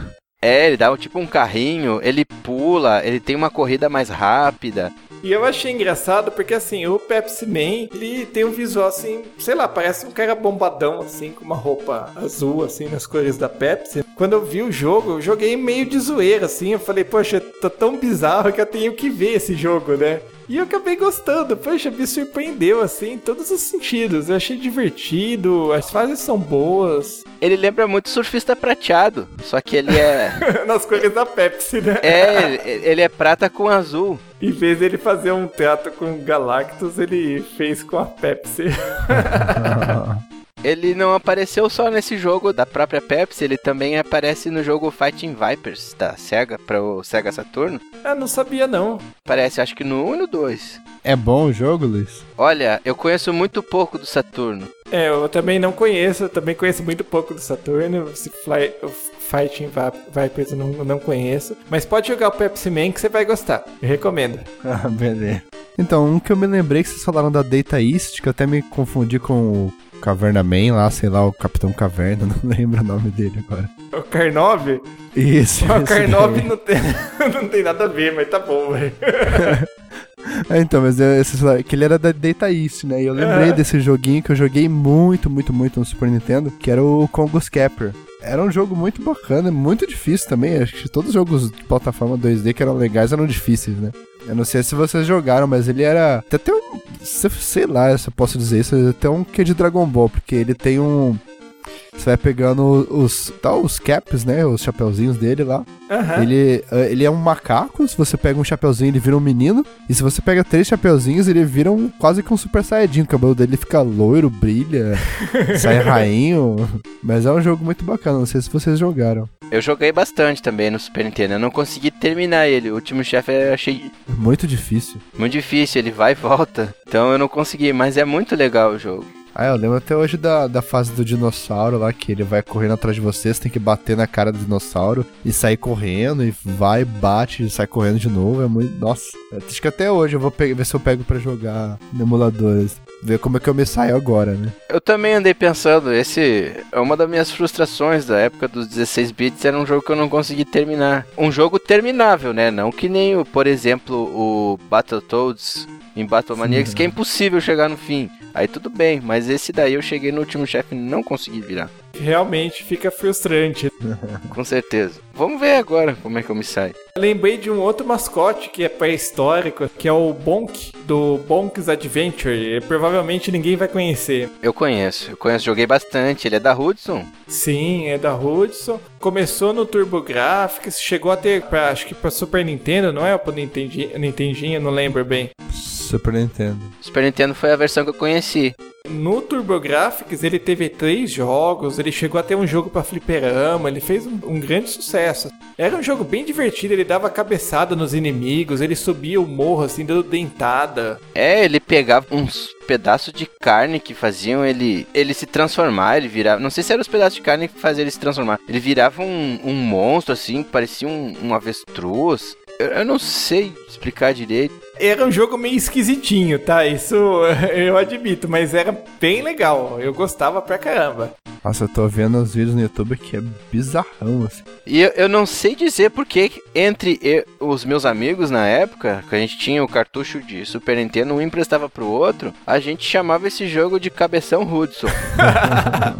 É, ele dá tipo um carrinho, ele pula, ele tem uma corrida mais rápida. E eu achei engraçado porque, assim, o Pepsi Man, ele tem um visual, assim, sei lá, parece um cara bombadão, assim, com uma roupa azul, assim, nas cores da Pepsi. Quando eu vi o jogo, eu joguei meio de zoeira, assim, eu falei, poxa, tá tão bizarro que eu tenho que ver esse jogo, né? E eu acabei gostando, poxa, me surpreendeu assim em todos os sentidos. Eu achei divertido, as fases são boas. Ele lembra muito surfista prateado, só que ele é. <laughs> Nas cores da Pepsi, né? É, ele é prata com azul. Em vez dele fazer um teatro com Galactus, ele fez com a Pepsi. <laughs> Ele não apareceu só nesse jogo da própria Pepsi, ele também aparece no jogo Fighting Vipers da Sega para o Sega Saturno. Ah, não sabia não. Aparece, acho que no 1 e no 2. É bom o jogo, Luiz? Olha, eu conheço muito pouco do Saturno. É, eu também não conheço, eu também conheço muito pouco do Saturno. Se Fly, Fighting Vipers eu não, não conheço. Mas pode jogar o Pepsi Man que você vai gostar. Eu recomendo. <laughs> Ah, beleza. Então, um que eu me lembrei que vocês falaram da Data East, que eu até me confundi com o Caverna Man lá, sei lá, o Capitão Caverna, <laughs> não lembro o nome dele agora. O Carnove? Isso. O Carnove não tem, <laughs> não tem nada a ver, mas tá bom, velho. <laughs> É, então, mas eu, que ele era da Data East, né? E eu lembrei é. desse joguinho que eu joguei muito, muito, muito no Super Nintendo, que era o Congo Scapper. Era um jogo muito bacana, muito difícil também. Acho que todos os jogos de plataforma 2D que eram legais eram difíceis, né? Eu não sei se vocês jogaram, mas ele era. Até um. Sei lá se eu posso dizer isso. Até um que é de Dragon Ball, porque ele tem um. Você vai pegando os, tá, os caps, né? Os chapeuzinhos dele lá. Uhum. Ele, eh, ele é um macaco. Se você pega um chapeuzinho, ele vira um menino. E se você pega três chapeuzinhos, ele vira um, quase que um super saiyajin. O cabelo dele fica loiro, brilha, <laughs> sai rainho. Mas é um jogo muito bacana. Não sei se vocês jogaram. Eu joguei bastante também no Super Nintendo. Eu não consegui terminar ele. O último chefe eu achei. Muito difícil. Muito difícil. Ele vai e volta. Então eu não consegui. Mas é muito legal o jogo. Ah, eu lembro até hoje da, da fase do dinossauro lá, que ele vai correndo atrás de você, você tem que bater na cara do dinossauro e sair correndo, e vai, bate, e sai correndo de novo. É muito. Nossa. Acho que até hoje eu vou pegar, ver se eu pego pra jogar no emulador. Ver como é que eu me saio agora, né? Eu também andei pensando, esse é uma das minhas frustrações da época dos 16 bits, era um jogo que eu não consegui terminar. Um jogo terminável, né? Não que nem, o, por exemplo, o Battletoads em Battle Maniacs, que é impossível chegar no fim. Aí tudo bem, mas esse daí eu cheguei no último chefe e não consegui virar. Realmente fica frustrante. <laughs> Com certeza. Vamos ver agora como é que eu me saio. Lembrei de um outro mascote que é pré-histórico, que é o Bonk, do Bonk's Adventure. Provavelmente ninguém vai conhecer. Eu conheço, eu conheço, joguei bastante. Ele é da Hudson? Sim, é da Hudson. Começou no TurboGrafx, chegou a ter, pra, acho que pra Super Nintendo, não é? Ou pra Nintendinho, Nintendinho, não lembro bem. Super Nintendo. Super Nintendo foi a versão que eu conheci. No TurboGrafx ele teve três jogos, ele chegou a ter um jogo para fliperama, ele fez um, um, grande sucesso. Era um jogo bem divertido, ele dava cabeçada nos inimigos, ele subia o morro assim, dando dentada. É, ele pegava uns pedaços de carne que faziam ele ele se transformar, ele virava. Não sei se eram os pedaços de carne que faziam ele se transformar. Ele virava um, um monstro assim, parecia um, um avestruz. Eu, eu não sei explicar direito. Era um jogo meio esquisitinho, tá? Isso <laughs> eu admito, mas era bem legal. Eu gostava pra caramba. Nossa, eu tô vendo os vídeos no YouTube que é bizarrão, assim. E eu, eu não sei dizer porque entre eu- os meus amigos na época, que a gente tinha o cartucho de Super Nintendo, um emprestava pro outro, a gente chamava esse jogo de Cabeção Hudson. <laughs>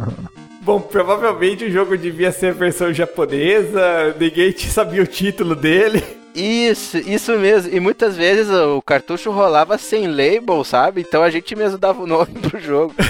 <laughs> Bom, provavelmente o jogo devia ser a versão japonesa, ninguém sabia o título dele. Isso, isso mesmo. E muitas vezes o cartucho rolava sem label, sabe? Então a gente mesmo dava o <laughs> nome pro jogo. <laughs>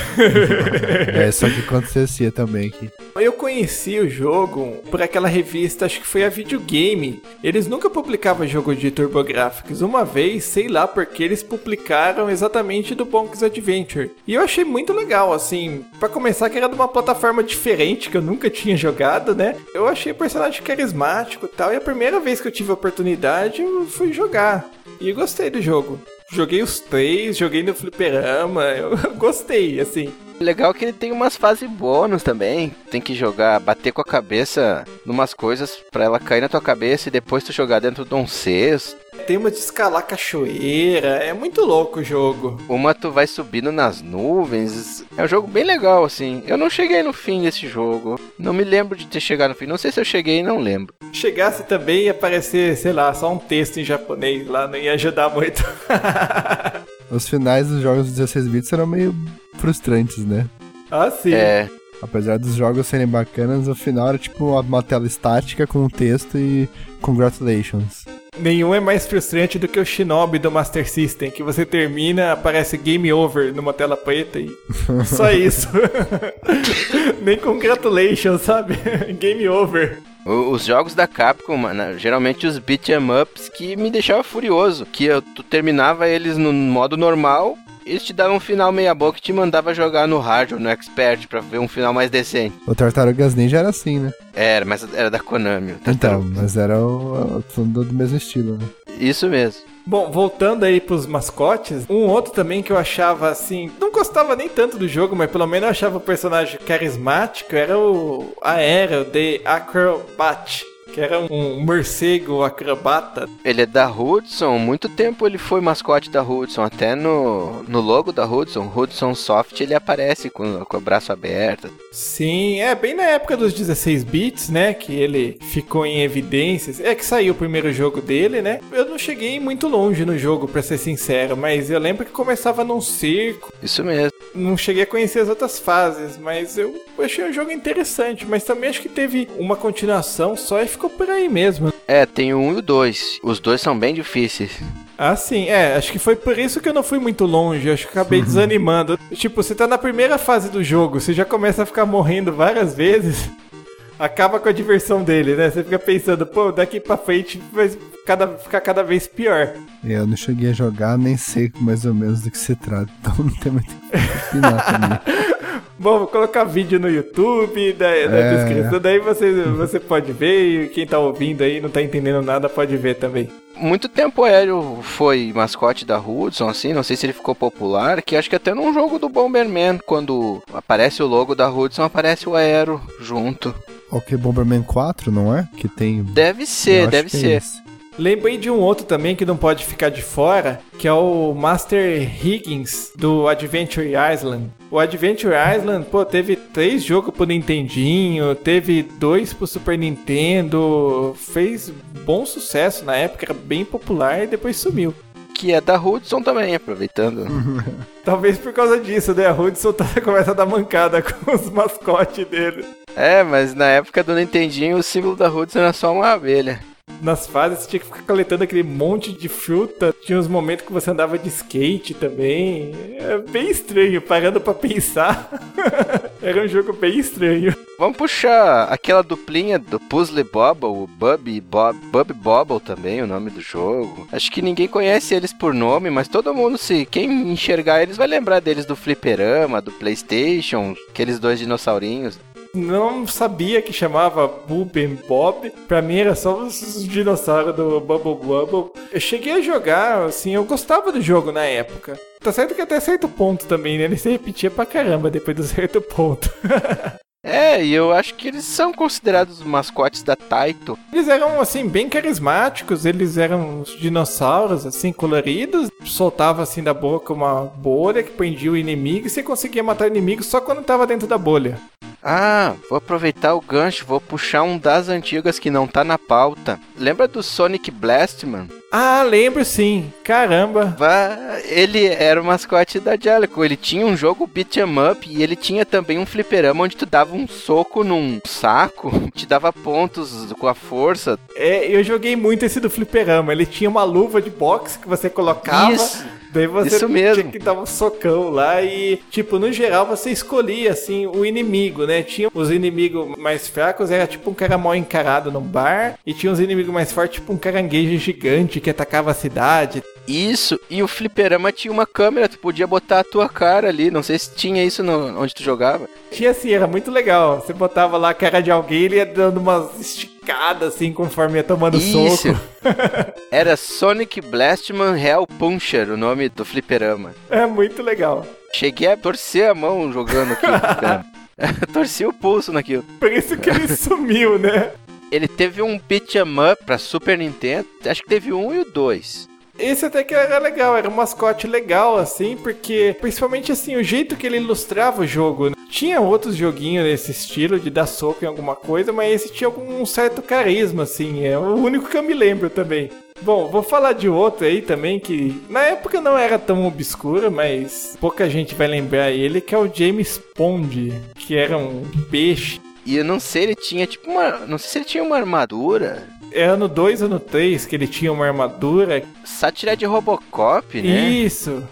É só que acontecia também aqui. Eu conheci o jogo por aquela revista, acho que foi a Videogame. Eles nunca publicavam jogo de TurboGrafx. Uma vez, sei lá porque eles publicaram exatamente do Bonk's Adventure. E eu achei muito legal, assim, Pra começar que era de uma plataforma diferente que eu nunca tinha jogado, né? Eu achei o personagem carismático e tal, e a primeira vez que eu tive a oportunidade eu fui jogar. E gostei do jogo. Joguei os três, joguei no fliperama, <laughs> eu gostei, assim. Legal que ele tem umas fases bônus também. Tem que jogar, bater com a cabeça numas coisas pra ela cair na tua cabeça e depois tu jogar dentro de um cesto. Tem uma de escalar cachoeira, é muito louco o jogo. Uma tu vai subindo nas nuvens. É um jogo bem legal, assim. Eu não cheguei no fim desse jogo. Não me lembro de ter chegado no fim. Não sei se eu cheguei, não lembro. Chegasse também ia aparecer, sei lá, só um texto em japonês lá, não ia ajudar muito. <laughs> Os finais dos jogos 16 bits eram meio frustrantes, né? ah, sim. É. Apesar dos jogos serem bacanas, o final era tipo uma, uma tela estática com um texto e congratulations. Nenhum é mais frustrante do que o Shinobi do Master System, que você termina, aparece Game Over numa tela preta e <laughs> só isso. <laughs> Nem congratulations, sabe? <laughs> Game Over. O- Os jogos da Capcom, mano, geralmente os beat 'em ups que me deixava furioso. Que eu, tu terminava eles no modo normal, eles te davam um final meia boca e te mandava jogar no hard ou no expert pra ver um final mais decente. O Tartarugas Ninja era assim, né? Era, mas era da Konami. o Então, Tartaruga. mas era o, o, do mesmo estilo, né? Isso mesmo. Bom, voltando aí pros mascotes, um outro também que eu achava assim, não gostava nem tanto do jogo, mas pelo menos eu achava o personagem carismático, era o Aero, o The Acrobat, que era um morcego acrobata. Ele é da Hudson, muito tempo ele foi mascote da Hudson, até no, no logo da Hudson, Hudson Soft, ele aparece com, com o braço aberto. Sim, é bem na época dos 16 bits, né, que ele ficou em evidências. É que saiu o primeiro jogo dele, né? Eu não cheguei muito longe no jogo, pra ser sincero, mas eu lembro que começava num circo, Isso mesmo. não cheguei a conhecer as outras fases, mas eu achei um jogo interessante. Mas também acho que teve uma continuação só e ficou por aí mesmo. É, tem o 1 e o 2. Os dois são bem difíceis. Ah, sim, é, acho que foi por isso que eu não fui muito longe, acho que acabei <laughs> desanimando. Tipo, você tá na primeira fase do jogo, você já começa a ficar morrendo várias vezes, <laughs> acaba com a diversão dele, né? Você fica pensando, pô, daqui pra frente vai cada, ficar cada vez pior. Eu não cheguei a jogar, nem sei mais ou menos do que se trata, <laughs> então não tem muito o que opinar também. <laughs> Bom, vou colocar vídeo no YouTube, da, na É. descrição, daí você, você pode ver, e quem tá ouvindo aí e não tá entendendo nada pode ver também. Muito tempo o Aéreo foi mascote da Hudson, assim, não sei se ele ficou popular, que acho que até num jogo do Bomberman, quando aparece o logo da Hudson, aparece o Aero junto. Ok, Bomberman 4, não é? Que tem. Deve ser, deve é ser. esse. Lembrei de um outro também que não pode ficar de fora, que é o Master Higgins do Adventure Island. O Adventure Island, pô, teve três jogos pro Nintendinho, teve dois pro Super Nintendo, fez bom sucesso na época, era bem popular e depois sumiu. Que é da Hudson também, aproveitando. <laughs> Talvez por causa disso, né? A Hudson tá, <laughs> começa a dar mancada com os mascotes dele. É, mas na época do Nintendinho o símbolo da Hudson era só uma abelha. Nas fases você tinha que ficar coletando aquele monte de fruta. Tinha uns momentos que você andava de skate também. É bem estranho, parando pra pensar. <laughs> Era um jogo bem estranho. Vamos puxar aquela duplinha do Puzzle Bobble, o Bubby Bob, Bobble também, o nome do jogo. Acho que ninguém conhece eles por nome, mas todo mundo, se quem enxergar eles vai lembrar deles do Fliperama, do PlayStation, aqueles dois dinossaurinhos. Não sabia que chamava Boob and Bob. Pra mim era só os dinossauros do Bubble Bubble. Eu cheguei a jogar, assim, eu gostava do jogo na época. Tá certo que até certo ponto também, né? Ele se repetia pra caramba depois do certo ponto. <laughs> É, e eu acho que eles são considerados mascotes da Taito. Eles eram, assim, bem carismáticos, eles eram uns dinossauros, assim, coloridos. Soltava, assim, da boca uma bolha que prendia o inimigo e você conseguia matar o inimigo só quando tava dentro da bolha. Ah, vou aproveitar o gancho, vou puxar um das antigas que não tá na pauta. Lembra do Sonic Blastman? Ah, lembro sim. Caramba. Ele era o mascote da Jaleco. Ele tinha um jogo beat 'em up e ele tinha também um fliperama onde tu dava um soco num saco, <laughs> te dava pontos com a força. É, eu joguei muito esse do fliperama. Ele tinha uma luva de boxe que você colocava. Isso. Daí você Isso mesmo. tinha que dar um socão lá e, tipo, no geral você escolhia, assim, o inimigo, né? Tinha os inimigos mais fracos, era tipo um cara mal encarado no bar, e tinha os inimigos mais fortes, tipo um caranguejo gigante que atacava a cidade. Isso, e o fliperama tinha uma câmera, tu podia botar a tua cara ali. Não sei se tinha isso no- onde tu jogava. Tinha assim, era muito legal. Você botava lá a cara de alguém ele ia dando umas esticadas, assim, conforme ia tomando Isso. soco. <laughs> Era Sonic Blastman Hell Puncher, o nome do fliperama. É muito legal. Cheguei a torcer a mão jogando aquilo. cara. <laughs> Torci o pulso naquilo. Por isso que ele <laughs> sumiu, né? Ele teve um beat 'em up pra Super Nintendo. Acho que teve um e o dois. Esse até que era legal, era um mascote legal, assim, porque principalmente assim, o jeito que ele ilustrava o jogo. né? Tinha outros joguinhos nesse estilo de dar soco em alguma coisa, mas esse tinha algum certo carisma, assim, é o único que eu me lembro também. Bom, vou falar de outro aí também que na época não era tão obscuro, mas pouca gente vai lembrar ele, que é o James Pond, que era um peixe. E eu não sei, ele tinha tipo uma. Não sei se ele tinha uma armadura. Era no 2 ou no 3 que ele tinha uma armadura Sátira de Robocop, né? Isso.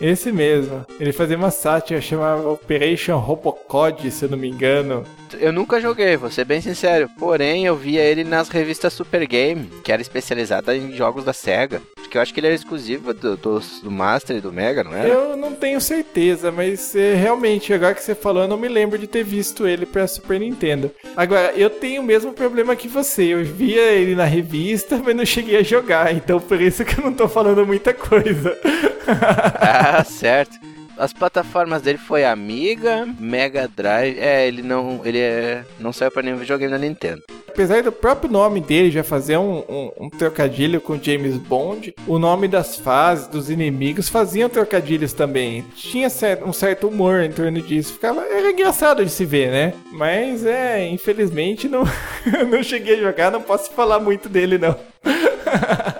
Esse mesmo. Ele fazia uma sátira chamada Operation Robocod, se eu não me engano. Eu nunca joguei, vou ser bem sincero. Porém, eu via ele nas revistas Super Game, que era especializada em jogos da SEGA. Porque eu acho que ele era exclusivo do, do, do Master e do Mega, não era? Eu não tenho certeza, mas é, realmente, agora que você falou, eu não me lembro de ter visto ele pra Super Nintendo. Agora, eu tenho o mesmo problema que você. Eu via ele na revista, mas não cheguei a jogar. Então, por isso que eu não tô falando muita coisa. <laughs> Ah, certo. As plataformas dele foi Amiga, Mega Drive. É, ele não, ele é, não saiu pra nenhum videogame da Nintendo. Apesar do próprio nome dele já fazer um, um- um trocadilho com James Bond, o nome das fases, dos inimigos, faziam trocadilhos também. Tinha um certo humor em torno disso. Ficava, era engraçado de se ver, né? Mas é, infelizmente não, <laughs> não cheguei a jogar, não posso falar muito dele não. <laughs>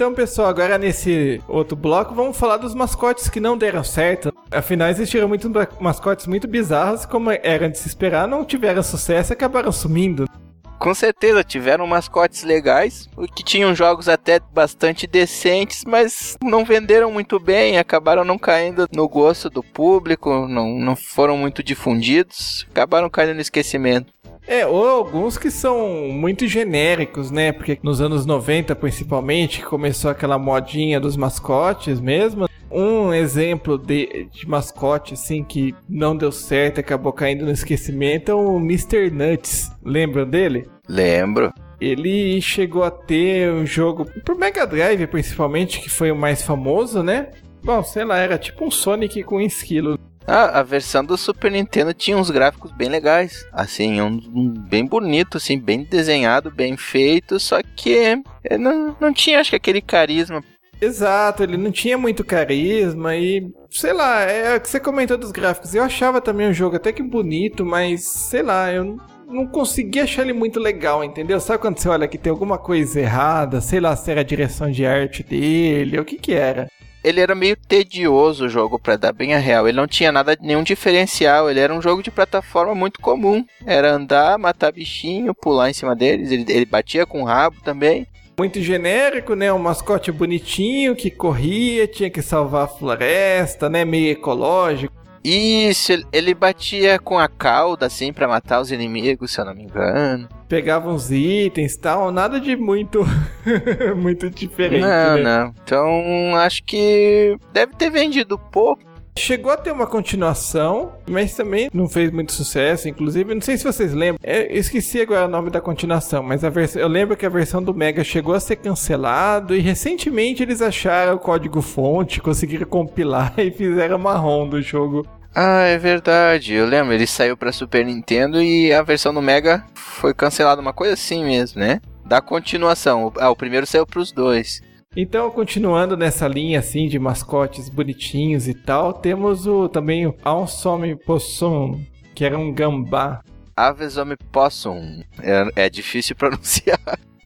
então, pessoal, agora nesse outro bloco, vamos falar dos mascotes que não deram certo. Afinal, existiram muitos mascotes muito bizarros, como era de se esperar, não tiveram sucesso e acabaram sumindo. Com certeza tiveram mascotes legais, que tinham jogos até bastante decentes, mas não venderam muito bem, acabaram não caindo no gosto do público, não, não foram muito difundidos, acabaram caindo no esquecimento. É, ou alguns que são muito genéricos, né? Porque nos anos 90, principalmente, começou aquela modinha dos mascotes mesmo. Um exemplo de, de mascote, assim, que não deu certo e acabou caindo no esquecimento é o Mr. Nuts. Lembram dele? Lembro. Ele chegou a ter um jogo pro Mega Drive, principalmente, que foi o mais famoso, né? Bom, sei lá, era tipo um Sonic com esquilo. Ah, a versão do Super Nintendo tinha uns gráficos bem legais, assim, um, um bem bonito, assim, bem desenhado, bem feito, só que eh, não, não tinha, acho que aquele carisma. Exato, ele não tinha muito carisma e, sei lá, é o que você comentou dos gráficos. Eu achava também o jogo até que bonito, mas, sei lá, eu não consegui achar ele muito legal, entendeu? Sabe quando você olha que tem alguma coisa errada, sei lá se era a direção de arte dele, o que que era. Ele era meio tedioso o jogo, pra dar bem a real. Ele não tinha nada, nenhum diferencial. Ele era um jogo de plataforma muito comum. Era andar, matar bichinho, pular em cima deles. Ele, ele batia com o rabo também. Muito genérico, né? Um mascote bonitinho que corria, tinha que salvar a floresta, né? Meio ecológico. Isso, ele, batia com a cauda, assim, pra matar os inimigos, se eu não me engano. Pegava uns itens e tal, nada de muito <laughs> Muito diferente. Não, né? não. Então acho que deve ter vendido pouco. Chegou a ter uma continuação, mas também não fez muito sucesso. Inclusive, não sei se vocês lembram, é, esqueci agora o nome da continuação, mas vers- eu lembro que a versão do Mega chegou a ser cancelado e recentemente eles acharam o código-fonte, conseguiram compilar <laughs> e fizeram marrom do jogo. Ah, é verdade. Eu lembro, ele saiu pra Super Nintendo e a versão do Mega foi cancelada, uma coisa assim mesmo, né? Da continuação. Ah, o primeiro saiu pros dois. Então, continuando nessa linha assim de mascotes bonitinhos e tal, temos o também o Ansome Possum, que era um gambá. Aves Possum. É, é difícil <laughs> pronunciar.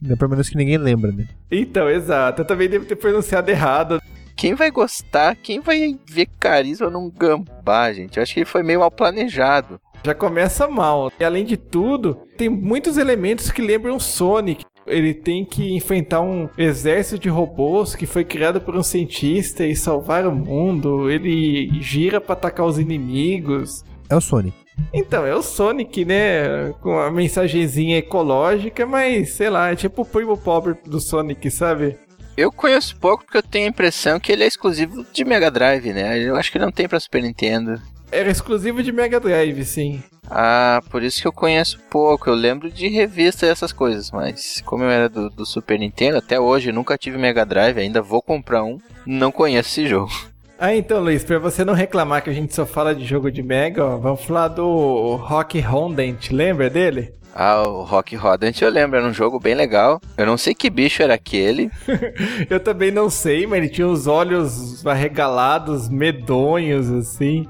É pelo menos que ninguém lembra, né? Então, exato. Eu também devo ter pronunciado errado. Quem vai gostar, quem vai ver carisma num gambá, gente? Eu acho que ele foi meio mal planejado. Já começa mal. E além de tudo, tem muitos elementos que lembram Sonic. Ele tem que enfrentar um exército de robôs que foi criado por um cientista e salvar o mundo. Ele gira pra atacar os inimigos. É o Sonic. Então, é o Sonic, né? Com a mensagenzinha ecológica, mas sei lá, é tipo o primo pobre do Sonic, sabe? Eu conheço pouco porque eu tenho a impressão que ele é exclusivo de Mega Drive, né? Eu acho que ele não tem pra Super Nintendo. Era exclusivo de Mega Drive, sim. Ah, por isso que eu conheço pouco. Eu lembro de revista e essas coisas, mas como eu era do, do Super Nintendo, até hoje nunca tive Mega Drive, ainda vou comprar um. Não conheço esse jogo. <laughs> Ah, então, Luiz, pra você não reclamar que a gente só fala de jogo de Mega, ó, vamos falar do Rock Rondent, lembra dele? Ah, o Rock Rodent eu lembro, era um jogo bem legal. Eu não sei que bicho era aquele. <laughs> Eu também não sei, mas ele tinha os olhos arregalados, medonhos, assim.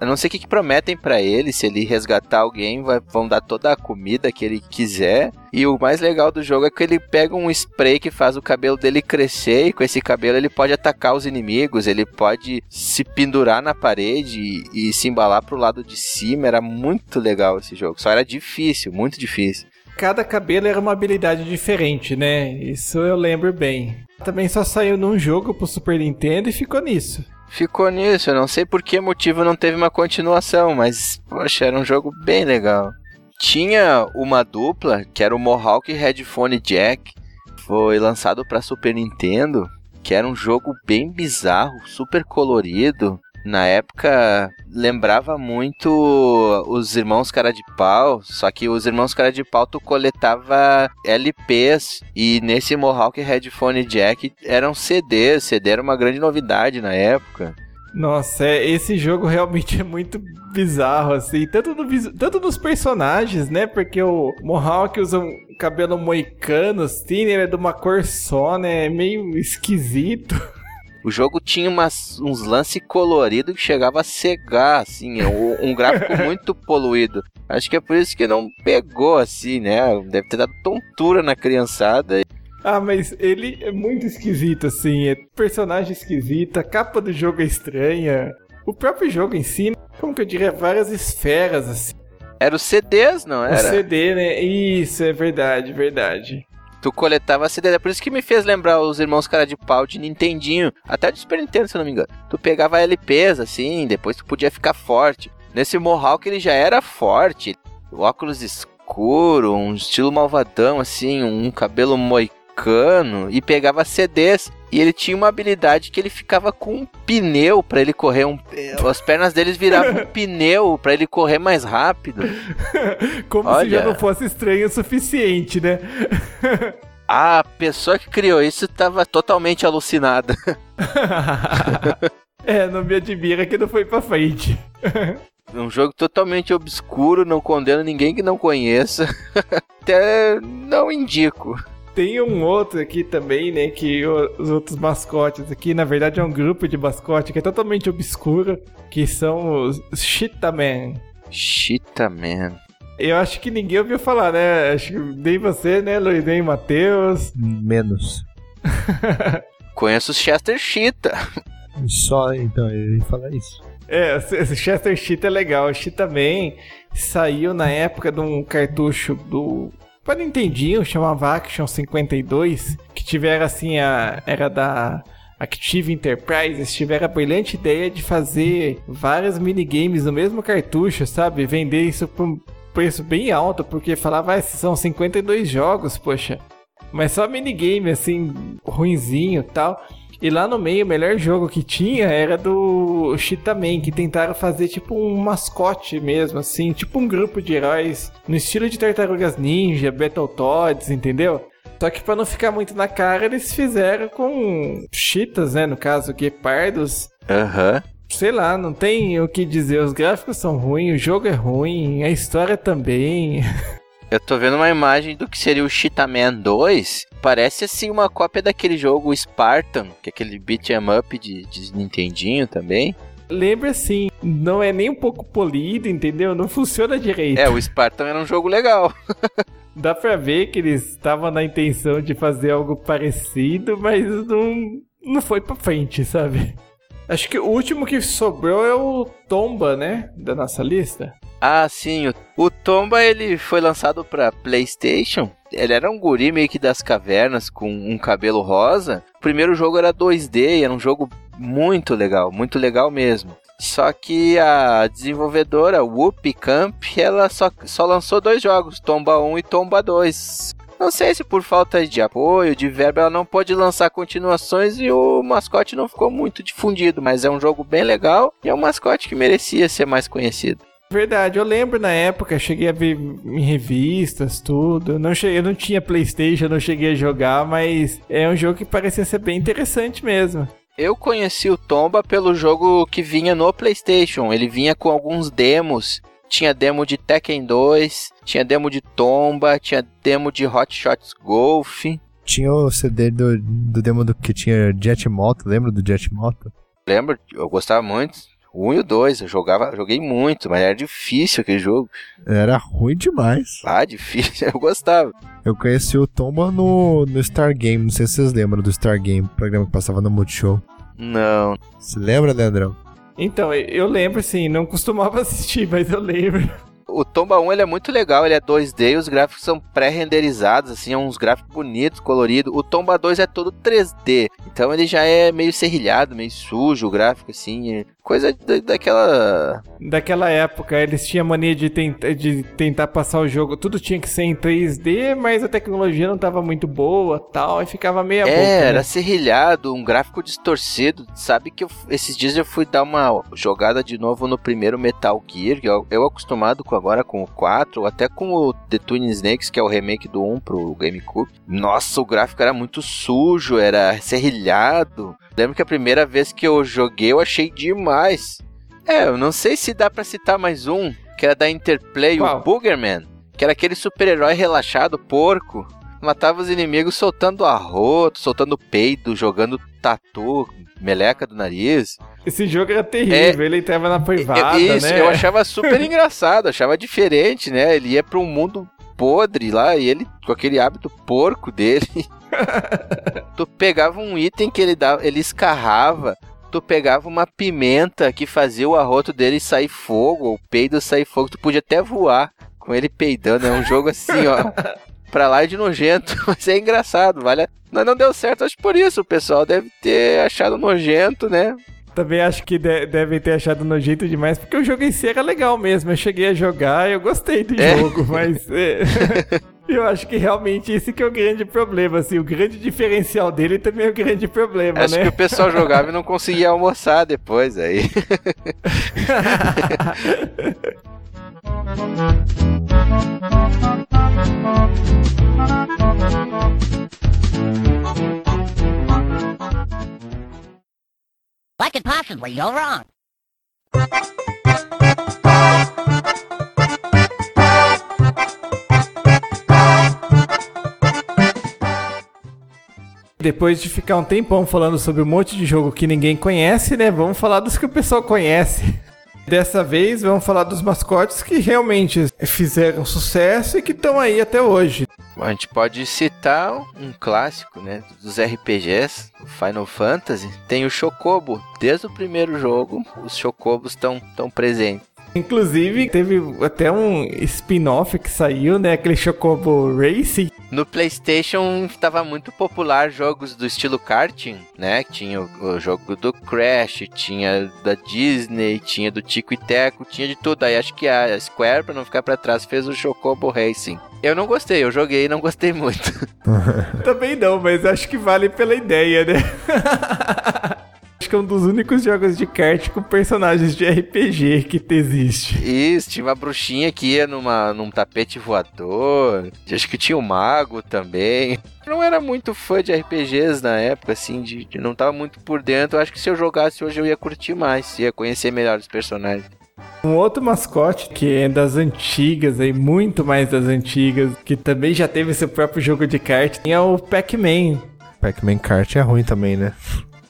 Eu não sei o que, que prometem pra ele, se ele resgatar alguém, vai- vão dar toda a comida que ele quiser. E o mais legal do jogo é que ele pega um spray que faz o cabelo dele crescer, e com esse cabelo ele pode atacar os inimigos, ele pode se pendurar na parede e, e se embalar pro lado de cima. Era muito legal esse jogo, só era difícil, muito difícil. Cada cabelo era uma habilidade diferente, né? Isso eu lembro bem. Também só saiu num jogo pro Super Nintendo e ficou nisso. Ficou nisso, eu não sei por que motivo não teve uma continuação, mas, poxa, era um jogo bem legal. Tinha uma dupla, que era o Mohawk Headphone Jack, foi lançado para Super Nintendo, que era um jogo bem bizarro, super colorido. Na época lembrava muito os Irmãos Cara de Pau, só que os Irmãos Cara de Pau tu coletava LPs e nesse Mohawk Headphone Jack eram CDs, CD era uma grande novidade na época. Nossa, é, esse jogo realmente é muito bizarro, assim. Tanto, no tanto nos personagens, né? Porque o Mohawk usa um cabelo moicano, assim, né? É de uma cor só, né? É meio esquisito. <laughs> O jogo tinha umas, uns lances coloridos que chegava a cegar, assim, um, um gráfico <laughs> muito poluído. Acho que é por isso que não pegou, assim, né? Deve ter dado tontura na criançada. Ah, mas ele é muito esquisito, assim. É personagem esquisito, a capa do jogo é estranha. O próprio jogo em si, como que eu diria, várias esferas, assim. Era os CDs, não O era? CD, né? Isso, é verdade, verdade. Tu coletava CD, é por isso que me fez lembrar os irmãos cara de pau de Nintendinho, até de Super Nintendo, se eu não me engano. Tu pegava LPs assim, depois tu podia ficar forte. Nesse Mohawk ele já era forte, óculos escuro, um estilo malvadão assim, um cabelo moicano e pegava CDs. E ele tinha uma habilidade que ele ficava com um pneu pra ele correr um, as pernas deles viravam um <laughs> pneu pra ele correr mais rápido. <laughs> Como se já Olha. não fosse estranho o suficiente, né? <laughs> A pessoa que criou isso tava totalmente alucinada. é, não me admira que não foi pra frente. Um jogo totalmente obscuro, não condeno ninguém que não conheça. Até não indico. Tem um outro aqui também, né? Que o- os outros mascotes aqui, na verdade, é um grupo de mascote que é totalmente obscuro, que são os Cheetahman. Cheetah Man. Eu acho que ninguém ouviu falar, né? Acho que nem você, né, Luiz, nem Matheus. Menos. <laughs> Conheço os Chester Cheetah. Só, então, ele fala isso. É, esse Chester Cheetah é legal. O Cheetahman saiu na época de um cartucho do. Para Nintendinho, chamava Action 52, que tiveram assim a. Era da. Active Enterprises tiveram a brilhante ideia de fazer vários minigames no mesmo cartucho, sabe? Vender isso por um preço bem alto, porque falava, ah, são 52 jogos, poxa. Mas só minigame, assim, ruinzinho tal. E lá no meio, o melhor jogo que tinha era do Cheetah que tentaram fazer tipo um mascote mesmo, assim, tipo um grupo de heróis no estilo de Tartarugas Ninja, Battletoads, entendeu? Só que para não ficar muito na cara, eles fizeram com cheetahs, né? No caso, guepardos. Aham. Sei lá, não tem o que dizer. Os gráficos são ruins, o jogo é ruim, a história também. <laughs> Eu tô vendo uma imagem do que seria o Cheetah Man 2. Parece assim uma cópia daquele jogo Spartan, que é aquele beat 'em up de, de Nintendinho também. Lembra assim, não é nem um pouco polido, entendeu? Não funciona direito. É, o Spartan era um jogo legal. <laughs> Dá pra ver que eles estavam na intenção de fazer algo parecido, mas não, não foi pra frente, sabe? Acho que o último que sobrou é o Tomba, né? Da nossa lista. Ah, sim. O, Tomba ele foi lançado para PlayStation. Ele era um guri meio que das cavernas com um cabelo rosa. O primeiro jogo era 2D, era um jogo muito legal, muito legal mesmo. Só que a desenvolvedora Whoop Camp, ela só, só lançou dois jogos, Tomba 1 e Tomba 2. Não sei se por falta de apoio, de verba, ela não pôde lançar continuações e o mascote não ficou muito difundido, mas é um jogo bem legal e é um mascote que merecia ser mais conhecido. Verdade, eu lembro na época, cheguei a ver em revistas, tudo. Eu não, cheguei, eu não tinha Playstation, não cheguei a jogar, mas é um jogo que parecia ser bem interessante mesmo. Eu conheci o Tomba pelo jogo que vinha no PlayStation. Ele vinha com alguns demos. Tinha demo de Tekken 2, tinha demo de Tomba, tinha demo de Hot Shots Golf. Tinha o CD do, do demo do que tinha Jet Moto, lembra do Jet Moto? Lembro, eu gostava muito. O 1 e o 2, eu jogava, joguei muito, mas era difícil aquele jogo. Era ruim demais. Ah, difícil, <laughs> eu gostava. Eu conheci o Tomba no, no Star Game, não sei se vocês lembram do Star Game, programa que passava no Multishow. Não. Você lembra, Leandrão? Então, eu lembro sim, não costumava <laughs> assistir, mas eu lembro. O Tomba 1 ele é muito legal, ele é 2D e os gráficos são pré-renderizados, assim, é uns gráficos bonitos, coloridos. O Tomba 2 é todo 3D, então ele já é meio serrilhado, meio sujo o gráfico, assim, coisa da, daquela... Daquela época, eles tinham mania de, tenta, de tentar passar o jogo, tudo tinha que ser em 3D, mas a tecnologia não tava muito boa, tal, e ficava é, boca. É, né? era serrilhado, um gráfico distorcido, sabe que eu, esses dias eu fui dar uma jogada de novo no primeiro Metal Gear, eu, eu acostumado com agora com o 4, ou até com o The Twin Snakes, que é o remake do 1 pro GameCube. Nossa, o gráfico era muito sujo, era serrilhado. Lembro que a primeira vez que eu joguei eu achei demais. É, eu não sei se dá para citar mais um, que era da Interplay, Qual? o Boogerman, que era aquele super-herói relaxado, porco. Matava os inimigos soltando arroto, soltando peido, jogando tatu, meleca do nariz. Esse jogo era terrível, ele entrava na privada, É, Isso, né? eu achava super <laughs> engraçado, achava diferente, né? Ele ia pra um mundo podre lá e ele com aquele hábito porco dele. <laughs> tu pegava um item que ele dava, ele escarrava, tu pegava uma pimenta que fazia o arroto dele sair fogo, ou o peido sair fogo, tu podia até voar com ele peidando, é um jogo assim, ó. <laughs> Pra lá de nojento, <laughs> mas é engraçado, vale. a- Mas não deu certo, acho por isso o pessoal deve ter achado nojento, né? Também acho que de- devem ter achado nojento demais, porque o jogo em si era legal mesmo. Eu cheguei a jogar, eu gostei do <laughs> É. jogo, mas é, <laughs> eu acho que realmente esse que é o grande problema, assim, o grande diferencial dele também é o grande problema, Acho né? que o pessoal jogava e não conseguia almoçar depois aí. What could possibly go wrong? Depois de ficar um tempão falando sobre um monte de jogo que ninguém conhece, né? Vamos falar dos que o pessoal conhece. Dessa vez, vamos falar dos mascotes que realmente fizeram sucesso e que estão aí até hoje. A gente pode citar um clássico, né, dos RPGs, Final Fantasy. Tem o Chocobo. Desde o primeiro jogo, os Chocobos estão tão presentes. Inclusive, teve até um spin-off que saiu, né? Aquele Chocobo Racing. No PlayStation estava muito popular jogos do estilo karting, né? Tinha o, o, jogo do Crash, tinha da Disney, tinha do Tico e Teco, tinha de tudo. Aí acho que a Square, para não ficar para trás, fez o Chocobo Racing. Eu não gostei, eu joguei e não gostei muito. <laughs> Também não, mas acho que vale pela ideia, né? <laughs> Acho que é um dos únicos jogos de kart com personagens de RPG que existe. Isso, tinha uma bruxinha que ia numa, num tapete voador. Acho que tinha o um mago também. não era muito fã de RPGs na época, assim, de, de não tava muito por dentro. Acho que se eu jogasse hoje eu ia curtir mais, ia conhecer melhor os personagens. Um outro mascote que é das antigas, aí, muito mais das antigas, que também já teve seu próprio jogo de kart, é o Pac-Man. Pac-Man Kart é ruim também, né?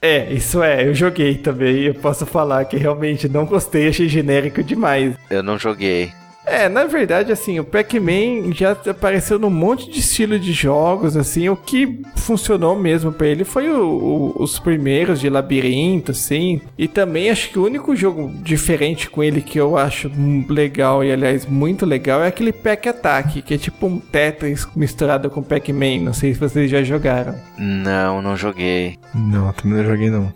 É, isso é, eu joguei também. Eu posso falar que realmente não gostei, achei genérico demais. Eu não joguei. É, na verdade, assim, o Pac-Man já apareceu num monte de estilo de jogos, assim, o que funcionou mesmo para ele foi o, o, os primeiros de labirinto, assim, e também acho que o único jogo diferente com ele que eu acho legal, e aliás, muito legal, é aquele Pac Attack, que é tipo um Tetris misturado com Pac-Man, não sei se vocês já jogaram. Não, não joguei. Não, também não joguei não.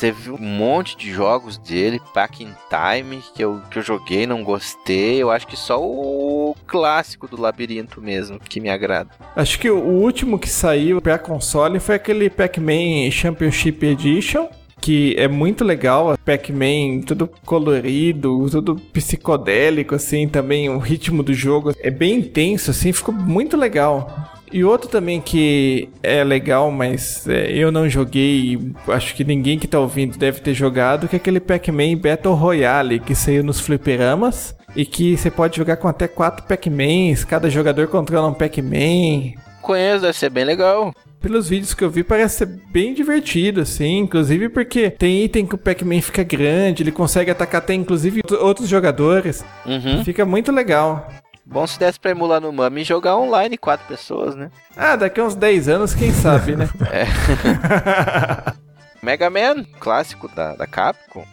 Viu um monte de jogos dele, Pack in Time, que eu, que eu joguei, não gostei. Eu acho que só o clássico do labirinto mesmo que me agrada. Acho que o último que saiu pra console foi aquele Pac-Man Championship Edition que é muito legal, Pac-Man tudo colorido, tudo psicodélico assim, também o ritmo do jogo é bem intenso assim, ficou muito legal. E outro também que é legal, mas é, eu não joguei, acho que ninguém que tá ouvindo deve ter jogado, que é aquele Pac-Man Battle Royale que saiu nos fliperamas e que você pode jogar com até quatro Pac-Mans, cada jogador controla um Pac-Man. Conheço, deve ser bem legal pelos vídeos que eu vi, parece ser bem divertido, assim. Inclusive porque tem item que o Pac-Man fica grande, ele consegue atacar até inclusive outros jogadores. Uhum. Fica muito legal. Bom se desse pra emular no Mami e jogar online quatro pessoas, né? Ah, daqui a uns 10 anos, quem sabe, né? <laughs> é. Mega Man, clássico da, da Capcom.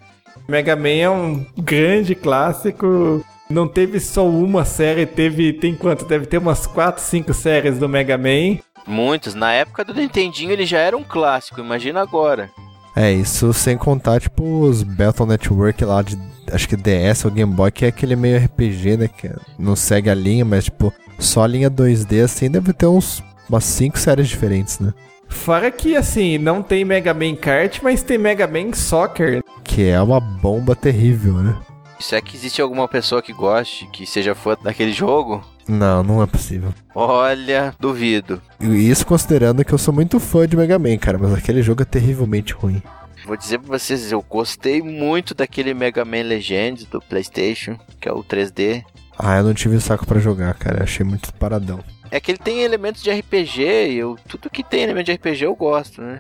Mega Man é um grande clássico. Não teve só uma série, teve. Tem quanto? Deve ter umas 4, 5 séries do Mega Man. Muitos. Na época do Nintendinho ele já era um clássico, imagina agora. É, isso sem contar, tipo, os Battle Network lá de acho que DS ou Game Boy, que é aquele meio RPG, né? Que não segue a linha, mas tipo, só a linha 2D assim deve ter uns umas 5 séries diferentes, né? Fora que, assim, não tem Mega Man Kart, mas tem Mega Man Soccer. Que é uma bomba terrível, né? Isso é que existe alguma pessoa que goste, que seja fã daquele jogo? Não, não é possível. Olha, duvido. Isso considerando que eu sou muito fã de Mega Man, cara, mas aquele jogo é terrivelmente ruim. Vou dizer pra vocês, eu gostei muito daquele Mega Man Legends do PlayStation, que é o 3D. Ah, eu não tive saco para jogar, cara. Achei muito paradão. É que ele tem elementos de RPG, e eu, tudo que tem elemento de RPG eu gosto, né?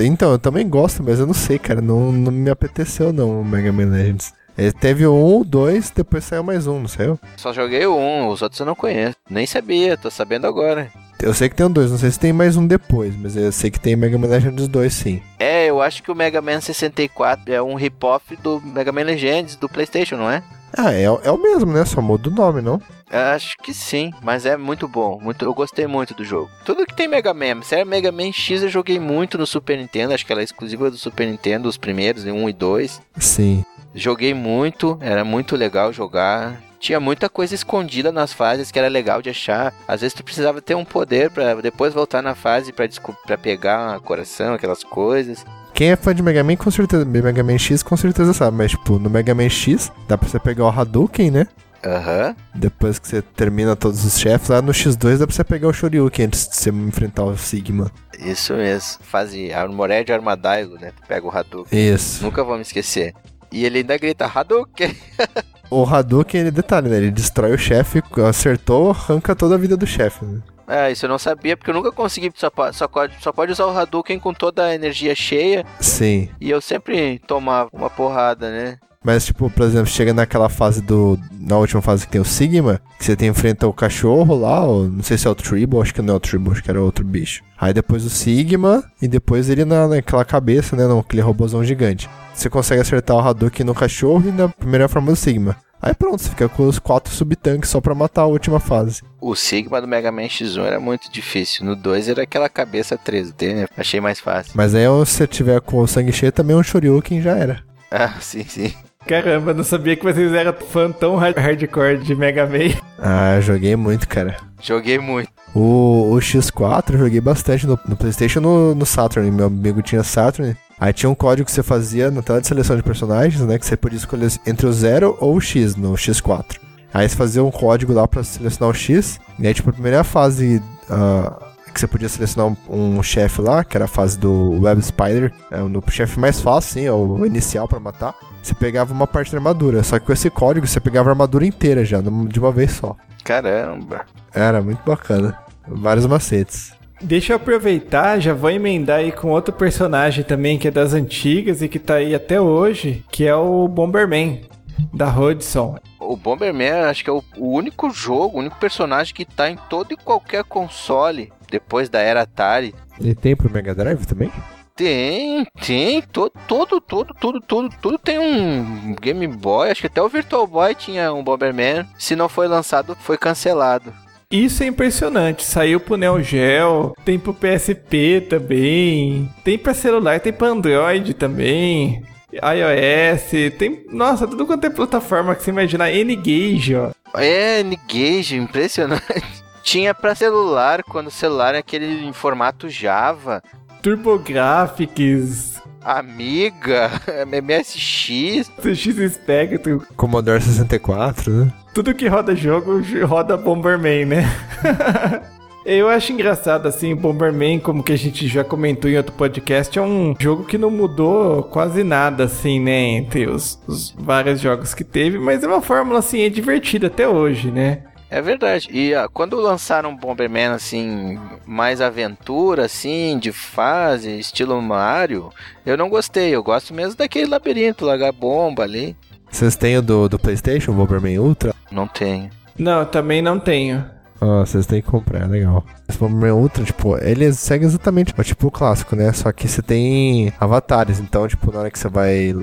então, eu também gosto, mas eu não sei, cara. Não, não me apeteceu, não, o Mega Man Legends. Ele teve um, dois, depois saiu mais um, não saiu? Só joguei um, os outros eu não conheço. Nem sabia, tô sabendo agora. Eu sei que tem um 2, não sei se tem mais um depois, mas eu sei que tem Mega Man Legends 2 sim. É, eu acho que o Mega Man 64 é um rip-off do Mega Man Legends do PlayStation, não é? Ah, é, é o mesmo, né? Só muda o nome, não? Acho que sim, mas é muito bom. Muito, eu gostei muito do jogo. Tudo que tem Mega Man, sério, Mega Man X eu joguei muito no Super Nintendo, acho que ela é exclusiva do Super Nintendo, os primeiros, 1 e 2. Sim. Joguei muito, era muito legal jogar tinha muita coisa escondida nas fases que era legal de achar. Às vezes tu precisava ter um poder para depois voltar na fase para pegar coração, aquelas coisas. Quem é fã de Mega Man, com certeza, Mega Man X, com certeza sabe, mas tipo, no Mega Man X, dá pra você pegar o Hadouken, né? Aham. Uhum. Depois que você termina todos os chefes, lá no X2 dá pra você pegar o Shoryuken antes de você enfrentar o Sigma. Isso mesmo. Fase Armored Armadillo, né? Tu pega o Hadouken. Isso. Nunca vou me esquecer. E ele ainda grita Hadouken. <laughs> o Hadouken, ele detalhe, né? Ele destrói o chefe, acertou, arranca toda a vida do chefe, né? É, isso eu não sabia, porque eu nunca consegui. Só, só, só pode usar o Hadouken com toda a energia cheia. Sim. E eu sempre tomava uma porrada, né? Mas, tipo, por exemplo, chega naquela fase do. Na última fase que tem o Sigma, que você tem enfrenta o cachorro lá, ou não sei se é o Tribble, acho que não é o Tribble, acho que era outro bicho. Aí depois o Sigma, e depois ele na, naquela cabeça, né? Naquele robôzão gigante. Você consegue acertar o Hadouken no cachorro e na primeira forma do Sigma. Aí pronto, você fica com os quatro subtanques só pra matar a última fase. O Sigma do Mega Man X1 era muito difícil. No 2 era aquela cabeça 3D, né? Achei mais fácil. Mas aí se você tiver com o sangue cheio, também um Shoryuken já era. <laughs> Ah, sim, sim. Caramba, não sabia que vocês eram fã tão hard- hardcore de Mega Man. Ah, joguei muito, cara. Joguei muito. O, o X4 eu joguei bastante no, no Playstation e no, no Saturn. Meu amigo tinha Saturn. Aí tinha um código que você fazia na tela de seleção de personagens, né? Que você podia escolher entre o 0 ou o X no X4. Aí você fazia um código lá pra selecionar o X. E aí, tipo, a primeira fase ah, que você podia selecionar um, um chefe lá, que era a fase do Web Spider, é o chefe mais fácil, sim, é o inicial pra matar. Você pegava uma parte da armadura. Só que com esse código você pegava a armadura inteira já, de uma vez só. Caramba. Era muito bacana. Vários macetes. Deixa eu aproveitar, já vou emendar aí com outro personagem também que é das antigas e que tá aí até hoje, que é o Bomberman, da Hudson. O Bomberman acho que é o, o único jogo, o único personagem que tá em todo e qualquer console depois da era Atari. Ele tem pro Mega Drive também? Tem, tem, todo, todo, todo, tudo, tudo, tudo tem um Game Boy, acho que até o Virtual Boy tinha um Bomberman. Se não foi lançado, foi cancelado. Isso é impressionante, saiu pro Neo Geo, tem pro PSP também, tem pra celular, tem pra Android também, iOS, tem, nossa, tudo quanto é plataforma que você imaginar, N-Gage, ó. É, N-Gage, impressionante. <laughs> Tinha pra celular, quando o celular é aquele em formato Java. TurboGrafx, Amiga, <laughs> MSX. X Spectrum, Commodore 64, né? tudo que roda jogo roda Bomberman, né? <laughs> Eu acho engraçado assim, Bomberman, como que a gente já comentou em outro podcast, é um jogo que não mudou quase nada assim, né, entre os, os vários jogos que teve, mas é uma fórmula assim, é divertida até hoje, né? É verdade. E ah, quando lançaram Bomberman assim, mais aventura assim, de fase, estilo Mario, eu não gostei. Eu gosto mesmo daquele labirinto, largar bomba ali. Vocês têm o do, do PlayStation, o Bomberman Ultra? Não tenho. Não, eu também não tenho. Ah, vocês têm que comprar, é legal. Esse Bomberman Ultra, tipo, ele segue exatamente o tipo clássico, né? Só que você tem avatares. Então, tipo, na hora que você vai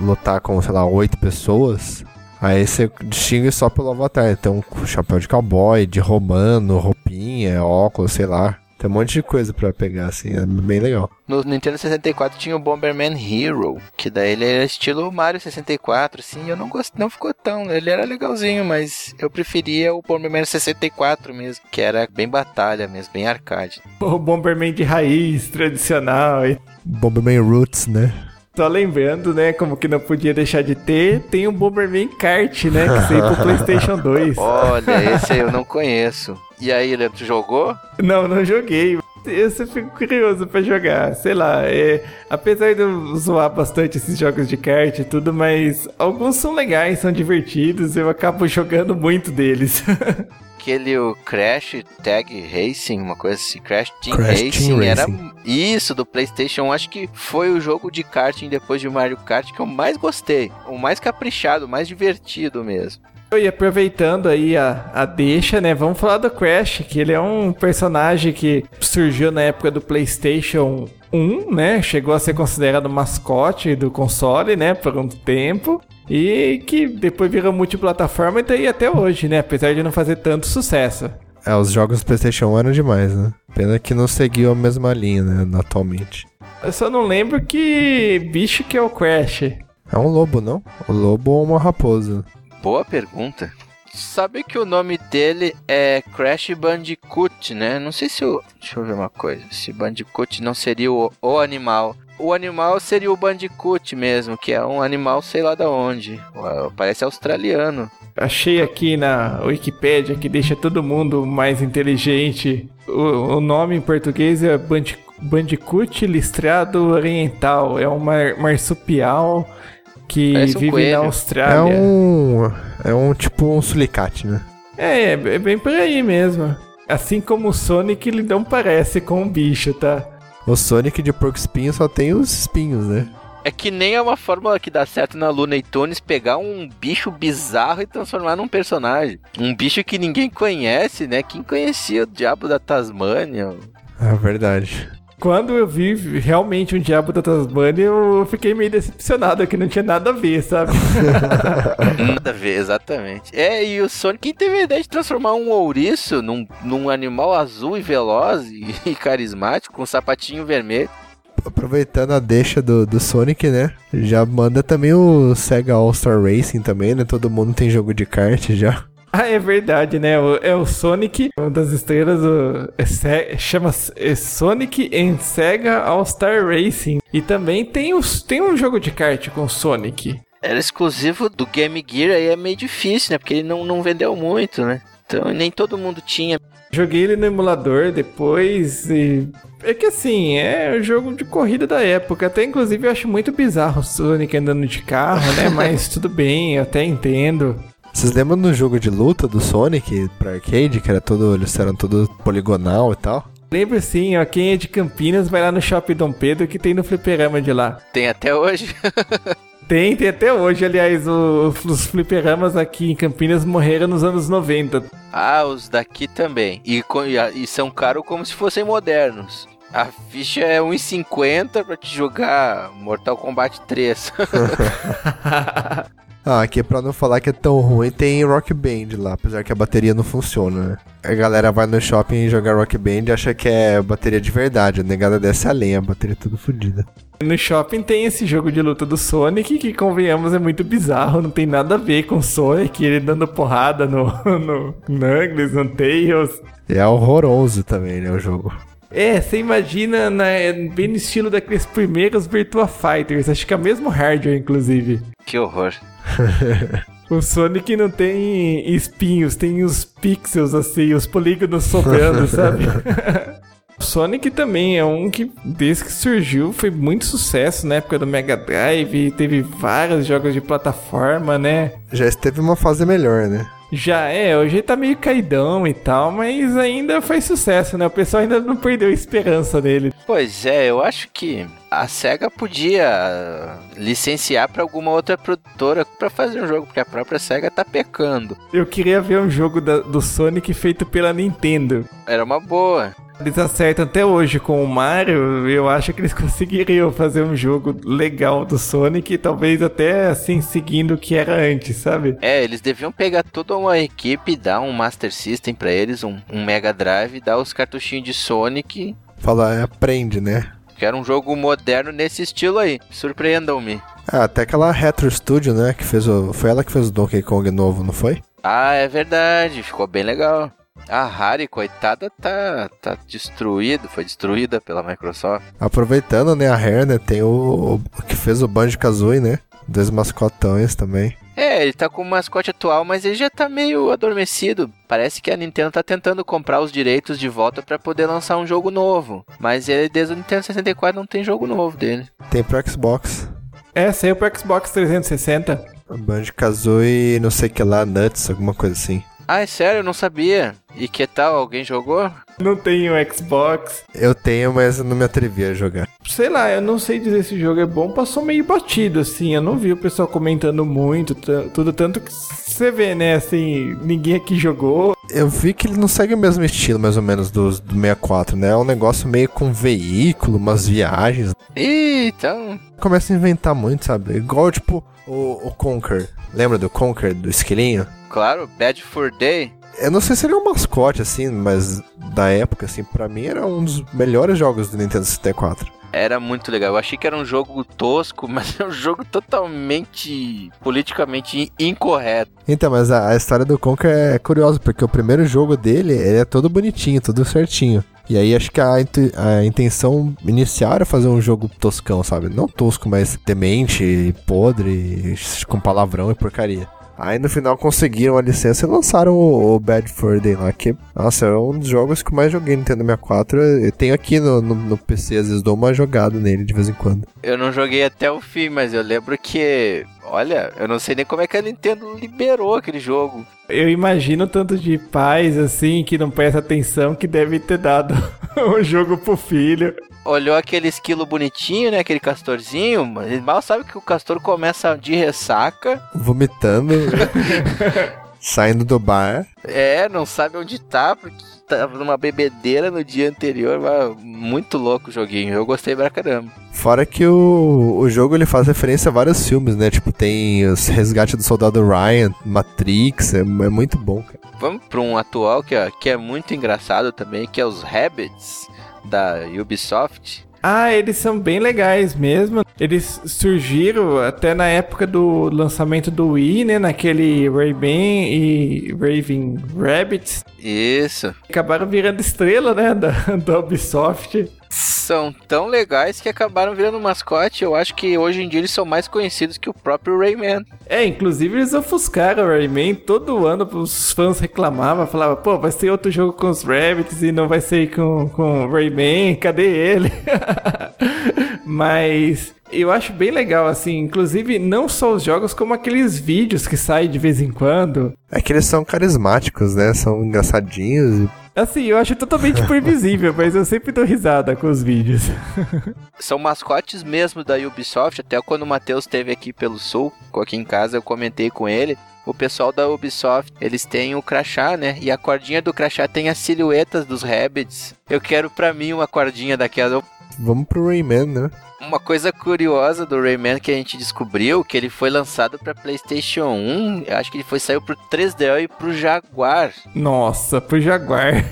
lutar com, sei lá, oito pessoas, aí você distingue só pelo avatar. Então, chapéu de cowboy, de romano, roupinha, óculos, sei lá. Tem um monte de coisa pra pegar, assim, é bem legal. No Nintendo 64 tinha o Bomberman Hero, que daí ele era estilo Mario 64, assim, eu não gosto, não ficou tão, ele era legalzinho, mas eu preferia o Bomberman 64 mesmo, que era bem batalha mesmo, bem arcade. O Bomberman de raiz, tradicional. E Bomberman Roots, né? Só lembrando, né, como que não podia deixar de ter, tem o Bomberman Kart, né, que saiu pro <laughs> PlayStation 2. Olha, esse aí eu não conheço. E aí, Leandro, tu jogou? Não, não joguei. Eu sempre fico curioso pra jogar. Sei lá, é, apesar de eu zoar bastante esses jogos de kart e tudo, mas alguns são legais, são divertidos, eu acabo jogando muito deles. <laughs> Aquele o Crash Tag Racing, uma coisa assim, Crash Team Crash Racing, Team era Racing. isso do PlayStation. Acho que foi o jogo de karting depois de Mario Kart que eu mais gostei, o mais caprichado, o mais divertido mesmo. E aproveitando aí a, a deixa, né? Vamos falar do Crash, que ele é um personagem que surgiu na época do PlayStation 1, né? Chegou a ser considerado mascote do console, né? Por um tempo. E que depois virou multiplataforma e tá aí até hoje, né? Apesar de não fazer tanto sucesso. É, os jogos do PlayStation 1 eram demais, né? Pena que não seguiu a mesma linha, né, atualmente. Eu só não lembro que bicho que é o Crash. É um lobo, não? O lobo ou uma raposa? Boa pergunta. Sabe que o nome dele é Crash Bandicoot, né? Não sei se o. Deixa eu ver uma coisa. Se Bandicoot não seria o, o animal. O animal seria o Bandicoot mesmo, que é um animal sei lá da onde. Parece australiano. Achei aqui na Wikipédia que deixa todo mundo mais inteligente. O, o nome em português é Bandi- Bandicoot Listrado Oriental. É um mar, marsupial que um vive coelho. na É Austrália. um. É um tipo um sulicate, né? É, é, é bem por aí mesmo. Assim como o Sonic, ele não parece com um bicho, tá? O Sonic de porco espinho só tem os espinhos, né? É que nem é uma fórmula que dá certo na Looney Tunes pegar um bicho bizarro e transformar num personagem. Um bicho que ninguém conhece, né? Quem conhecia o diabo da Tasmânia? É verdade. Quando eu vi realmente um Diabo da Tasmania, eu fiquei meio decepcionado, que não tinha nada a ver, sabe? <laughs> Nada a ver, exatamente. É, e o Sonic quem teve a ideia de transformar um ouriço num, num animal azul e veloz e, <laughs> e carismático, com um sapatinho vermelho. Aproveitando a deixa do, do Sonic, né? Já manda também o Sega All-Star Racing também, né? Todo mundo tem jogo de kart já. Ah, é verdade, né? É o Sonic, uma das estrelas, o, é chama é Sonic and Sega All-Star Racing. E também tem, os, tem um jogo de kart com Sonic. Era exclusivo do Game Gear, aí é meio difícil, né? Porque ele não, não vendeu muito, né? Então nem todo mundo tinha. Joguei ele no emulador depois e. É que assim, é o jogo de corrida da época. Até inclusive eu acho muito bizarro o Sonic andando de carro, né? <laughs> Mas tudo bem, eu até entendo. Vocês lembram do jogo de luta do Sonic pra arcade, que era todo. Eles eram todo poligonal e tal? Lembro sim, ó, quem é de Campinas vai lá no Shopping Dom Pedro que tem no fliperama de lá. Tem até hoje. <laughs> Tem, tem até hoje, aliás, o- os fliperamas aqui em Campinas morreram nos anos 90. ah, os daqui também. E, e são caros como se fossem modernos. A ficha é 1,50 pra te jogar Mortal Kombat 3. <laughs> <laughs> Ah, aqui pra não falar que é tão ruim, tem Rock Band lá, apesar que a bateria não funciona, né? A galera vai no shopping jogar Rock Band e acha que é bateria de verdade. A negada desce a lenha, a bateria é tudo fodida. No shopping tem esse jogo de luta do Sonic, que convenhamos é muito bizarro, não tem nada a ver com o Sonic, ele dando porrada no, <laughs> no Knuckles, no Tails. E é horroroso também, né, o jogo. É, você imagina né, bem no estilo daqueles primeiros Virtua Fighters, acho que é o mesmo hardware, inclusive. que horror. <laughs> O Sonic não tem espinhos, tem os pixels assim, os polígonos sobrando, sabe? <laughs> Sonic também é um que, desde que surgiu, foi muito sucesso na época do Mega Drive, teve vários jogos de plataforma, né? Já esteve uma fase melhor, né? Já é, hoje ele tá meio caidão e tal, mas ainda foi sucesso, né? O pessoal ainda não perdeu a esperança nele. Pois é, eu acho que a SEGA podia licenciar pra alguma outra produtora pra fazer um jogo, porque a própria SEGA tá pecando. Eu queria ver um jogo da- do Sonic feito pela Nintendo. Era uma boa. Eles acertam até hoje com o Mario, eu acho que eles <laughs> conseguiriam fazer um jogo legal do Sonic, talvez até assim seguindo o que era antes, sabe? É, eles deviam pegar toda uma equipe, dar um Master System pra eles, um, um Mega Drive, dar os cartuchinhos de Sonic, Fala, é, aprende, né? que era um jogo moderno nesse estilo aí. Surpreendam-me. Ah, até aquela Retro Studio, né? Que fez o. Foi ela que fez o Donkey Kong novo, não foi? Ah, é verdade, ficou bem legal. A Harry, coitada, tá, tá destruída, foi destruída pela Microsoft. Aproveitando, né, a Rare, né, tem o, o que fez o Banjo-Kazooie, né? Dois mascotões também. É, ele tá com o mascote atual, mas ele já tá meio adormecido. Parece que a Nintendo tá tentando comprar os direitos de volta pra poder lançar um jogo novo. Mas ele, desde o Nintendo 64, não tem jogo novo dele. Tem pro Xbox. É, saiu pro Xbox 360. Banjo-Kazooie, não sei o que lá, Nuts, alguma coisa assim. Ah, é sério? Eu não sabia. E que tal? Alguém jogou? Não tem o Xbox. Eu tenho, mas eu não me atrevi a jogar. Sei lá, eu não sei dizer se o jogo é bom, passou meio batido, assim. Eu não vi o pessoal comentando muito, tudo tanto que você vê, né, assim, ninguém aqui jogou. Eu vi que ele não segue o mesmo estilo, mais ou menos, do, do 64, né? É um negócio meio com veículo, umas viagens. Ih, então. Começa a inventar muito, sabe? Igual, tipo, o, o Conker. Lembra do Conker, do esquilinho? Claro, Bad for Day. Eu não sei se ele é um mascote, assim, mas da época, assim, pra mim era um dos melhores jogos do Nintendo 64. Era muito legal. Eu achei que era um jogo tosco, <laughs> mas é um jogo totalmente politicamente in- incorreto. Então, mas a, a história do Conker é curiosa, porque o primeiro jogo dele, ele é todo bonitinho, tudo certinho. E aí acho que a, a intenção inicial era fazer um jogo toscão, sabe? Não tosco, mas demente, podre, com palavrão e porcaria. Aí no final conseguiram a licença e lançaram o, o Bad Fur Day lá, que, nossa, é um dos jogos que eu mais joguei no Nintendo 64. Eu tenho aqui no, no, no PC, às vezes dou uma jogada nele de vez em quando. Eu não joguei até o fim, mas eu lembro que. Olha, eu não sei nem como é que a Nintendo liberou aquele jogo. Eu imagino tanto de pais, assim, que não presta atenção, que deve ter dado <laughs> o jogo pro filho. Olhou aquele esquilo bonitinho, né? Aquele castorzinho, mas ele mal sabe que o castor começa de ressaca. Vomitando, <laughs> saindo do bar. É, não sabe onde tá, porque tava numa bebedeira no dia anterior, mas muito louco o joguinho. Eu gostei pra caramba. Fora que o, o jogo ele faz referência a vários filmes, né? Tipo, tem os Resgate do Soldado Ryan, Matrix, é, é muito bom, cara. Vamos pra um atual que, é- que é muito engraçado também, que é os Rabbids da Ubisoft. Ah, eles são bem legais mesmo. Eles surgiram até na época do lançamento do Wii, né? Naquele Ray-Ban e Raven Rabbits. Isso. Acabaram virando estrela, né? Da, <laughs> da Ubisoft. São tão legais que acabaram virando mascote. Eu acho que hoje em dia eles são mais conhecidos que o próprio Rayman. É, inclusive eles ofuscaram o Rayman. Todo ano os fãs reclamavam, falavam, pô, vai ser outro jogo com os Rabbits e não vai ser com, com o Rayman, cadê ele? <laughs> Mas eu acho bem legal, assim, inclusive não só os jogos, como aqueles vídeos que saem de vez em quando. É que eles são carismáticos, né? São engraçadinhos. Assim, eu acho totalmente previsível, mas eu sempre dou risada com os vídeos. <laughs> São mascotes mesmo da Ubisoft. Até quando o Matheus esteve aqui pelo sul, aqui em casa, eu comentei com ele. O pessoal da Ubisoft, eles têm o crachá, né? E a cordinha do crachá tem as silhuetas dos Rabbids. Eu quero pra mim uma cordinha daquela. Vamos pro Rayman, né? Uma coisa curiosa do Rayman que a gente descobriu, que ele foi lançado pra PlayStation 1, eu acho que ele foi saiu pro 3DO e pro Jaguar. Nossa, pro Jaguar.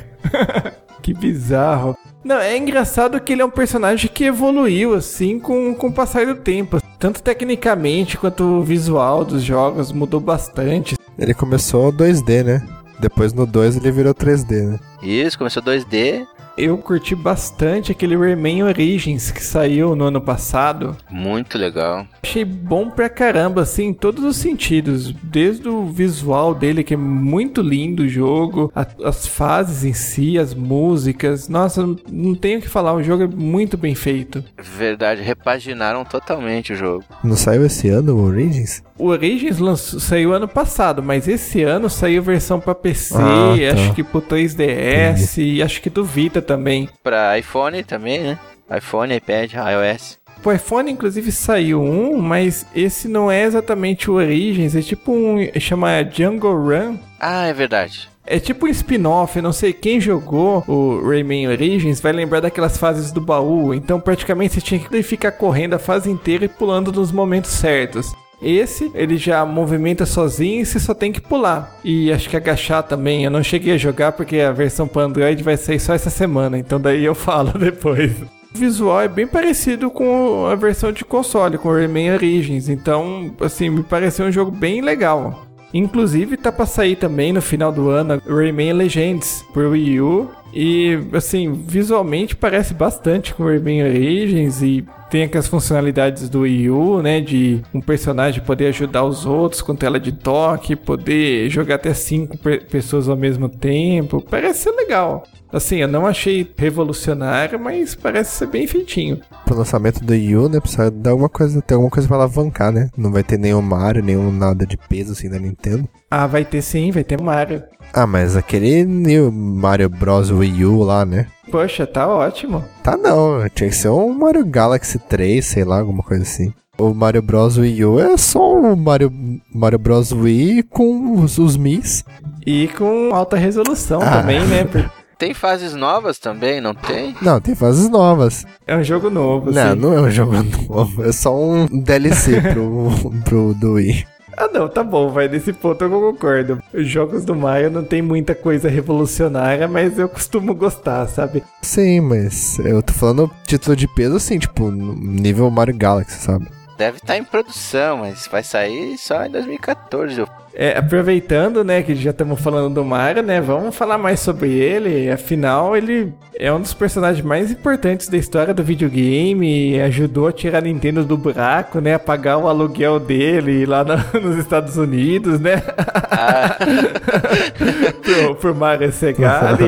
<laughs> que bizarro. Não, é engraçado que ele é um personagem que evoluiu, assim, com, com o passar do tempo. Tanto tecnicamente quanto o visual dos jogos mudou bastante. Ele começou 2D, né? Depois no 2 ele virou 3D, né? Isso, começou 2D, Eu curti bastante aquele Rayman Origins que saiu no ano passado. muito legal. Achei bom pra caramba, assim, em todos os sentidos. Desde o visual dele, que é muito lindo o jogo, a- as fases em si, as músicas. Nossa, não- não tenho o que falar, o jogo é muito bem feito. Verdade, repaginaram totalmente o jogo. Não saiu esse ano o Origins? O Origins lançou- saiu ano passado, mas esse ano saiu versão pra PC, Ah, tá. acho que pro 3DS e acho que do Vita também. Pra iPhone também, né? iPhone, iPad, iOS. Pro iPhone, inclusive, saiu um, mas esse não é exatamente o Origins, é tipo um. chama Jungle Run. Ah, é verdade. É tipo um spin-off, não sei quem jogou o Rayman Origins vai lembrar daquelas fases do baú. Então praticamente você tinha que ficar correndo a fase inteira e pulando nos momentos certos. Esse, ele já movimenta sozinho e você só tem que pular. E acho que agachar também. Eu não cheguei a jogar porque a versão para Android vai sair só essa semana. Então daí eu <laughs> falo depois. O visual é bem parecido com a versão de console, com o Rayman Origins. Então, assim, me pareceu um jogo bem legal. Inclusive, tá pra sair também no final do ano Rayman Legends pro Wii U. E, assim, visualmente parece bastante com Rayman Origins e tem aquelas funcionalidades do Wii U, né? De um personagem poder ajudar os outros com tela de toque, poder jogar até cinco pe- pessoas ao mesmo tempo. Parece ser legal. Assim, eu não achei revolucionário, mas parece ser bem feitinho. Pro lançamento do Wii U, né? Precisa dar alguma coisa, ter alguma coisa pra alavancar, né? Não vai ter nenhum Mario, nenhum nada de peso assim da Nintendo. Ah, vai ter sim, vai ter Mario. Ah, mas aquele New Mario Bros. Wii U lá, né? Poxa, tá ótimo. Tá não, tinha que ser um Mario Galaxy 3, sei lá, alguma coisa assim. O Mario Bros. Wii U é só o Mario, Mario Bros. Wii com os, os Mis. E com alta resolução Ah. também, né? <laughs> Tem fases novas também, não tem? Não, tem fases novas. É um jogo novo, Não, assim. não é um jogo <laughs> novo, é só um DLC pro, pro do Wii. Ah, não, tá bom, vai. Nesse ponto eu concordo. Os jogos do Mario não tem muita coisa revolucionária, mas eu costumo gostar, sabe? Sim, mas eu tô falando título de peso assim, tipo, nível Mario Galaxy, sabe? Deve estar em produção, mas vai sair só em 2014. eu- É, aproveitando, né, que já estamos falando do Mario, né, vamos falar mais sobre ele. Afinal, ele é um dos personagens mais importantes da história do videogame, ajudou a tirar a Nintendo do buraco, né, a pagar o aluguel dele lá na- <laughs> nos Estados Unidos, né, Ah, <laughs> pro, pro Mario Segari.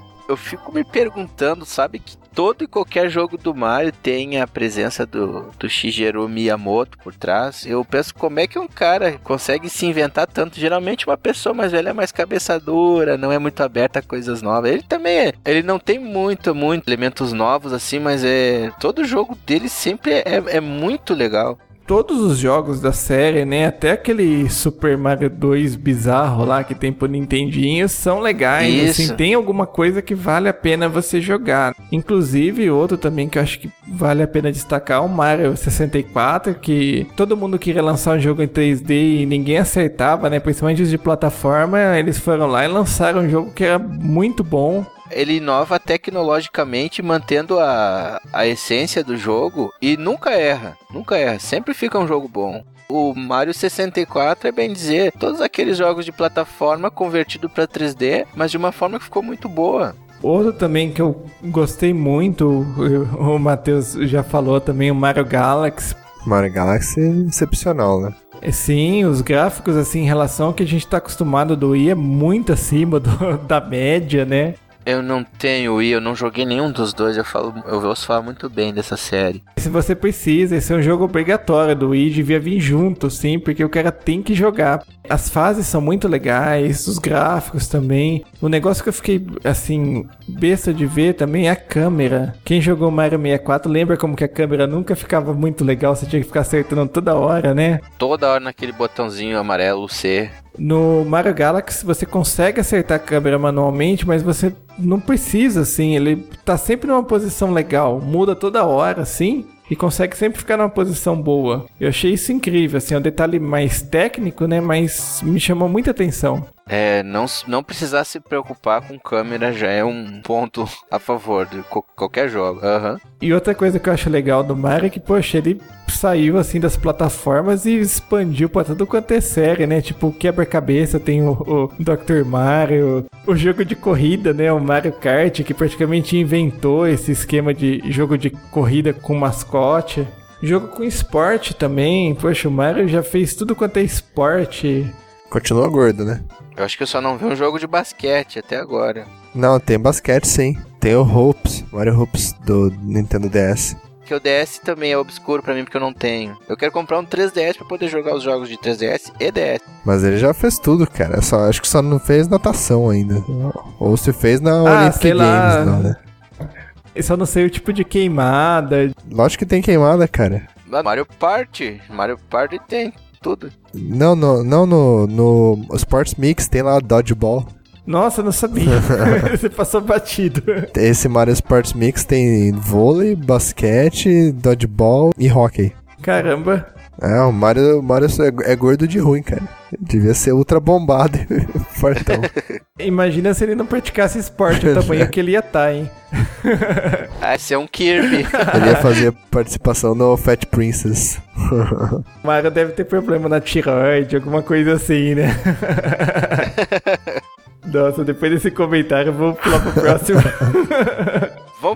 <laughs> eu fico me perguntando, sabe que todo e qualquer jogo do Mario tem a presença do, do Shigeru Miyamoto por trás. Eu penso como é que um cara consegue se inventar tanto. Geralmente uma pessoa mais velha é mais cabeça dura, não é muito aberta a coisas novas. Ele também é. Ele não tem muito, muito elementos novos assim, mas é todo jogo dele sempre é, é muito legal. Todos os jogos da série, né? Até aquele Super Mario 2 bizarro lá que tem pro Nintendinho são legais. Isso. Assim, tem alguma coisa que vale a pena você jogar. Inclusive, outro também que eu acho que vale a pena destacar, o Mario 64, que todo mundo queria lançar um jogo em 3D e ninguém acertava, né? Principalmente os de plataforma, eles foram lá e lançaram um jogo que era muito bom. Ele inova tecnologicamente, mantendo a, a essência do jogo e nunca erra. Nunca erra. Sempre fica um jogo bom. O Mario 64 é bem dizer, todos aqueles jogos de plataforma convertido para 3D, mas de uma forma que ficou muito boa. Outro também que eu gostei muito, <laughs> o Matheus já falou também, o Mario Galaxy. Mario Galaxy é excepcional, né? Sim, os gráficos, assim, em relação ao que a gente tá acostumado do Wii, é muito acima do- <laughs> da média, né? Eu não tenho Wii, eu não joguei nenhum dos dois, eu falo, eu ouço falar muito bem dessa série. Se você precisa, esse é um jogo obrigatório do Wii, devia vir junto, sim, porque o cara tem que jogar. As fases são muito legais, os gráficos também. O negócio que eu fiquei, assim, besta de ver também é a câmera. Quem jogou Mario 64 lembra como que a câmera nunca ficava muito legal, você tinha que ficar acertando toda hora, né? Toda hora naquele botãozinho amarelo C. No Mario Galaxy você consegue acertar a câmera manualmente, mas você não precisa, assim. Ele tá sempre numa posição legal, muda toda hora, assim, e consegue sempre ficar numa posição boa. Eu achei isso incrível, assim, é um detalhe mais técnico, né? Mas me chamou muita atenção. É, não, não precisar se preocupar com câmera já é um ponto a favor de co- qualquer jogo. Aham. E outra coisa que eu acho legal do Mario é que, poxa, ele saiu assim das plataformas e expandiu pra tudo quanto é série, né? Tipo, quebra-cabeça tem o, o Dr. Mario, o jogo de corrida, né? O Mario Kart, que praticamente inventou esse esquema de jogo de corrida com mascote. Jogo com esporte também. Poxa, o Mario já fez tudo quanto é esporte. Continua gordo, né? Eu acho que eu só não vi um jogo de basquete até agora. Não, tem basquete sim. Tem o Hopes, Mario Hopes do Nintendo DS. Que o DS também é obscuro pra mim porque eu não tenho. Eu quero comprar um 3DS pra poder jogar os jogos de 3DS e DS. Mas ele já fez tudo, cara. Só, acho que só não fez natação ainda. Ou se fez na Ah, Olympic sei Games, lá. não, né? Eu só não sei o tipo de queimada. Lógico que tem queimada, cara. Mario Party. Mario Party tem tudo. Não, no, não no, no Sports Mix tem lá Dodgeball. Nossa, não sabia. <laughs> <laughs> Você passou batido. Esse Mario Sports Mix tem vôlei, basquete, dodgeball e hockey. Caramba. É, o Mario, o Mario é, é gordo de ruim, cara. Devia ser ultra bombado <laughs> fortão. <laughs> Imagina se ele não praticasse esporte, o tamanho que ele ia estar, hein? <laughs> Ah, esse é um Kirby. Ele ia fazer participação no Fat Princess. O Mario deve ter problema na tiroide, alguma coisa assim, né? Nossa, depois desse comentário, eu vou pular pro próximo.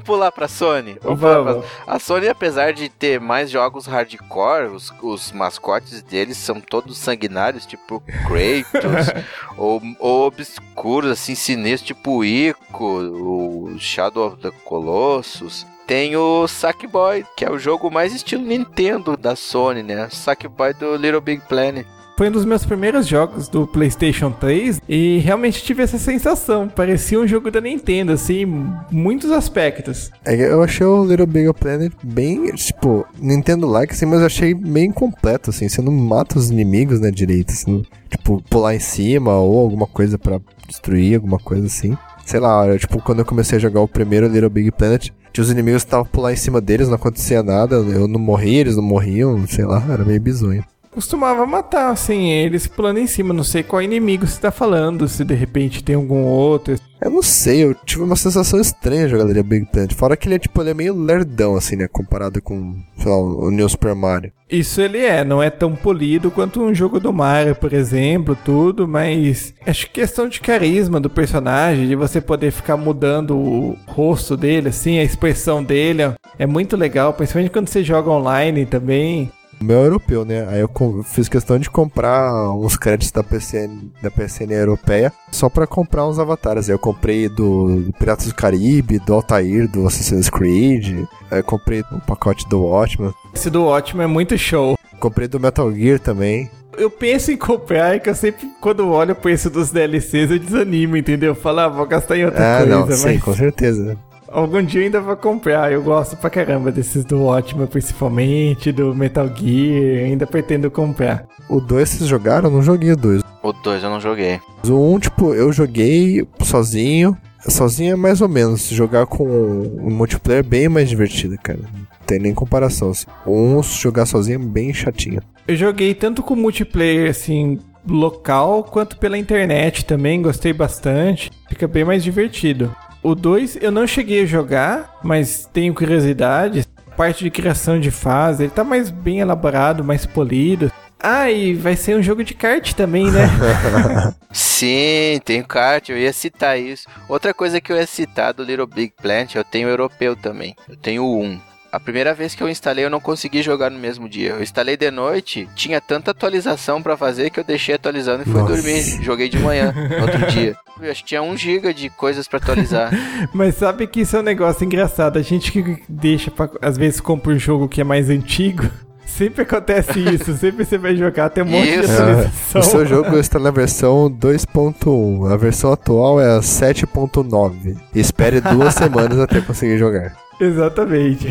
Vamos pular pra Sony? Vamos. pular pra- A Sony, apesar de ter mais jogos hardcore, os, os mascotes deles são todos sanguinários, tipo Kratos, <laughs> ou, ou obscuros, assim, sinistros, tipo o Ico, o Shadow of the Colossus. Tem o Sackboy, que é o jogo mais estilo Nintendo da Sony, né? Sackboy do Little Big Planet. Foi um dos meus primeiros jogos do PlayStation 3 e realmente tive essa sensação. Parecia um jogo da Nintendo, assim, muitos aspectos. É, eu achei o Little Big Planet bem, tipo, Nintendo-like, assim, mas eu achei bem incompleto, assim. Você não mata os inimigos, né, direito, assim. Tipo, pular em cima ou alguma coisa pra destruir, alguma coisa assim. Sei lá, eu, tipo, quando eu comecei a jogar o primeiro Little Big Planet, tinha os inimigos que estavam pular em cima deles, não acontecia nada, eu não morria, eles não morriam, sei lá, era meio bizonho. Costumava matar, assim, eles pulando em cima. Não sei qual inimigo você tá falando, se de repente tem algum outro. Eu não sei, eu tive uma sensação estranha jogar Little Big Planet. Fora que ele é, tipo, ele é meio lerdão, assim, né, comparado com, sei lá, o New Super Mario. Isso ele é, não é tão polido quanto um jogo do Mario, por exemplo, tudo, mas acho que questão de carisma do personagem, de você poder ficar mudando o rosto dele, assim, a expressão dele, ó, é muito legal, principalmente quando você joga online também. O meu é europeu, né? Aí eu fiz questão de comprar uns créditos da PCN, da PSN europeia só pra comprar uns avatares. Aí eu comprei do, do Piratas do Caribe, do Altair, do Assassin's Creed. Aí eu comprei um pacote do Watchman. Esse do ótimo é muito show. Comprei do Metal Gear também. Eu penso em comprar, é que eu sempre, quando olho o preço dos DLCs, eu desanimo, entendeu? Eu falo, ah, vou gastar em outra Ah, coisa, não, sim, mas com certeza. Algum dia eu ainda vou comprar. Eu gosto pra caramba desses do Ótimo, principalmente, do Metal Gear. Ainda pretendo comprar. O 2 vocês jogaram? Eu não joguei o 2. O 2 eu não joguei. O 1, um, tipo, eu joguei sozinho. Sozinho é mais ou menos. Jogar com um multiplayer é bem mais divertido, cara. Não tem nem comparação. Assim. Um jogar sozinho é bem chatinho. Eu joguei tanto com multiplayer, assim, local, quanto pela internet também. Gostei bastante. Fica bem mais divertido. O 2 eu não cheguei a jogar, mas tenho curiosidade. Parte de criação de fase, ele tá mais bem elaborado, mais polido. Ah, e vai ser um jogo de kart também, né? <laughs> Sim, tem kart, eu ia citar isso. Outra coisa que eu ia citar do Little Big Planet, eu tenho europeu também. Eu tenho um. A primeira vez que eu instalei, eu não consegui jogar no mesmo dia. Eu instalei de noite, tinha tanta atualização para fazer que eu deixei atualizando e fui Nossa. dormir. Joguei de manhã, no outro <laughs> dia. Eu acho que tinha um giga de coisas para atualizar. <laughs> Mas sabe que isso é um negócio engraçado. A gente que deixa, pra, às vezes compra um jogo que é mais antigo. <laughs> Sempre acontece isso, sempre você vai jogar, tem um monte isso. de atualização. É, o seu jogo está na versão 2.1, a versão atual é a 7.9. Espere duas semanas até conseguir jogar. Exatamente.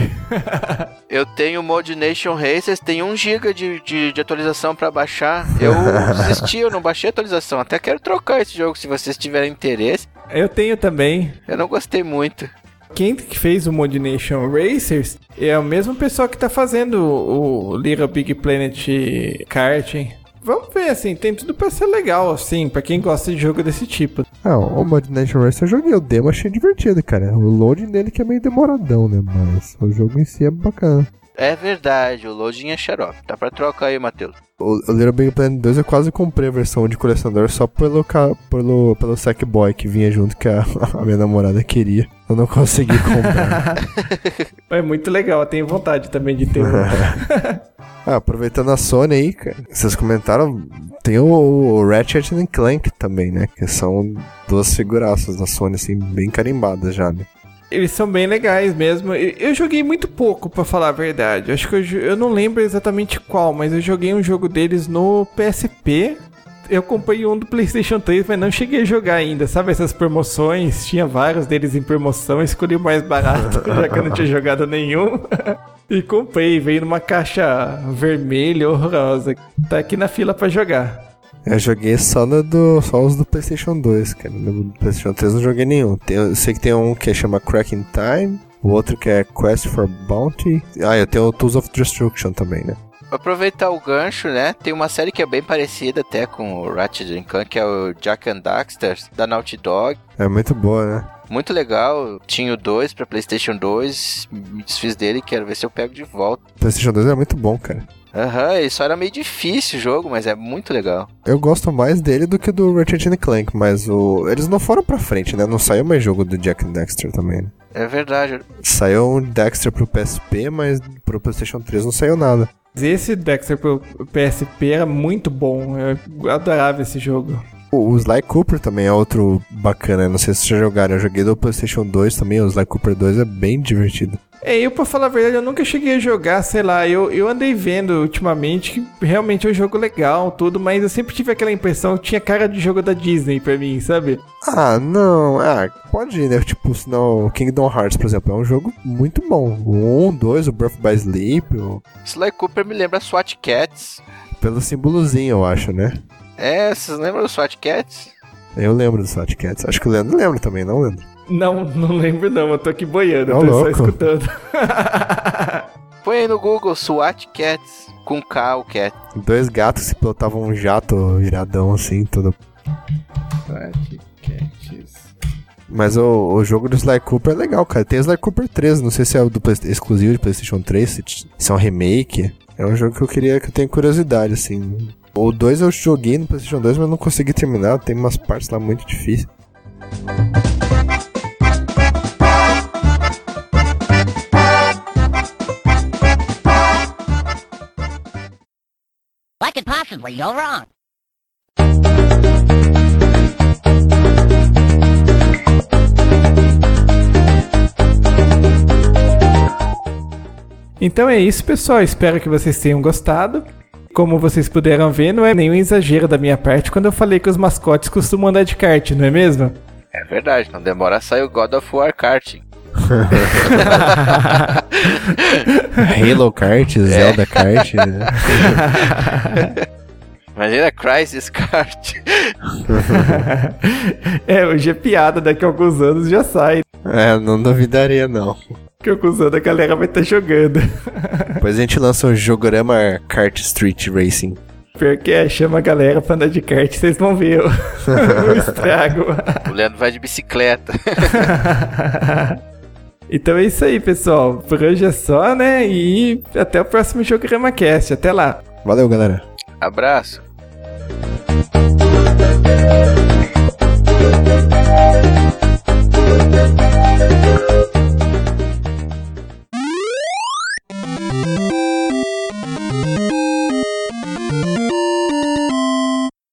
eu tenho o Mod Nation Racers, tem 1 GB de, de, de, atualização para baixar. Eu desisti, eu não baixei a atualização. Até quero trocar esse jogo se vocês tiverem interesse. Eu tenho também. Eu não gostei muito. Quem fez o Mod Nation Racers é o mesmo pessoal que tá fazendo o Little Big Planet Karting. Vamos ver, assim, tem tudo pra ser legal, assim, pra quem gosta de jogo desse tipo. Ah, o Mod Nation Racer eu joguei, o demo achei divertido, cara. O loading dele que é meio demoradão, né? Mas o jogo em si é bacana. É verdade, o loading é xarope. Tá pra trocar aí, Matheus. O, o Little Big Planet 2 eu quase comprei a versão de colecionador só pelo, pelo, pelo Sackboy que vinha junto que a, <laughs> a minha namorada queria. Eu não consegui comprar. <laughs> é muito legal, eu tenho vontade também de ter um. <laughs> ah, aproveitando a Sony aí, cara, vocês comentaram, tem o, o Ratchet Clank também, né? Que são duas figuraças da Sony, assim, bem carimbadas já, né? Eles são bem legais mesmo. Eu joguei muito pouco, para falar a verdade. Acho que eu, eu não lembro exatamente qual, mas eu joguei um jogo deles no PSP. Eu comprei um do PlayStation 3, mas não cheguei a jogar ainda. Sabe essas promoções? Tinha vários deles em promoção, escolhi o mais barato, <laughs> já que eu não tinha jogado nenhum. <laughs> e comprei, veio numa caixa vermelha horrorosa. Tá aqui na fila para jogar. Eu joguei só, no do, só os do PlayStation 2, cara. No PlayStation 3 não joguei nenhum. Tem, eu sei que tem um que chama Cracking Time, o outro que é Quest for Bounty. Ah, eu tenho o Tools of Destruction também, né? Aproveitar o gancho, né? Tem uma série que é bem parecida até com o Ratchet Clank, que é o Jack and Daxter, da Naughty Dog. É muito boa, né? Muito legal. Tinha o 2 pra PlayStation 2, me desfiz dele, quero ver se eu pego de volta. PlayStation 2 é muito bom, cara. Aham, uhum, só era meio difícil o jogo, mas é muito legal. Eu gosto mais dele do que do Ratchet Clank, mas o... eles não foram pra frente, né? Não saiu mais jogo do Jack Dexter também, né? É verdade. Saiu um Dexter pro PSP, mas pro PlayStation 3 não saiu nada. Esse Dexter pro PSP era muito bom, eu adorava esse jogo. O Sly Cooper também é outro bacana, não sei se vocês já jogaram, eu joguei do PlayStation 2 também, o Sly Cooper 2 é bem divertido. É, eu pra falar a verdade, eu nunca cheguei a jogar, sei lá, eu, eu andei vendo ultimamente que realmente é um jogo legal, tudo, mas eu sempre tive aquela impressão que tinha cara de jogo da Disney pra mim, sabe? Ah, não, ah, pode ir, né? Tipo, senão Kingdom Hearts, por exemplo, é um jogo muito bom. O 1, 2, o Birth by Sleep. O... Sly Cooper me lembra SWAT Cats. Pelo símbolozinho, eu acho, né? É, vocês lembram do SWAT Cats? Eu lembro do SWAT Cats. Acho que o Leandro lembra também, não, Leandro? Não, não lembro não. Eu tô aqui boiando, eu tô louco. só escutando. <laughs> Põe aí no Google SWAT Cats com K o Cat. Dois gatos que pilotavam um jato viradão assim, todo. SWAT Cats. Mas o, o jogo do Sly Cooper é legal, cara. Tem o Sly Cooper 3, não sei se é o do exclusivo de PlayStation 3, se é um remake. É um jogo que eu queria que eu tenho curiosidade, assim. O 2 eu joguei no PlayStation 2, mas não consegui terminar. Tem umas partes lá muito difíceis. What could possibly go wrong? Então é isso, pessoal. Espero que vocês tenham gostado. Como vocês puderam ver, não é nenhum exagero da minha parte quando eu falei que os mascotes costumam andar de kart, não é mesmo? É verdade, não demora a sair o God of War Karting. <laughs> Halo Kart, Zelda Kart. né? Imagina Crisis Kart. <laughs> é, hoje é piada, daqui a alguns anos já sai. É, não duvidaria não. Daqui a alguns anos a galera vai estar jogando. Depois a gente lança um Jogorama Kart Street Racing. Pior que é, chama a galera pra andar de kart, vocês vão ver o, <laughs> o estrago. O Leandro vai de bicicleta. Então é isso aí, pessoal. Por hoje é só, né? E até o próximo Jograma Cast. Até lá. Valeu, galera. Abraço.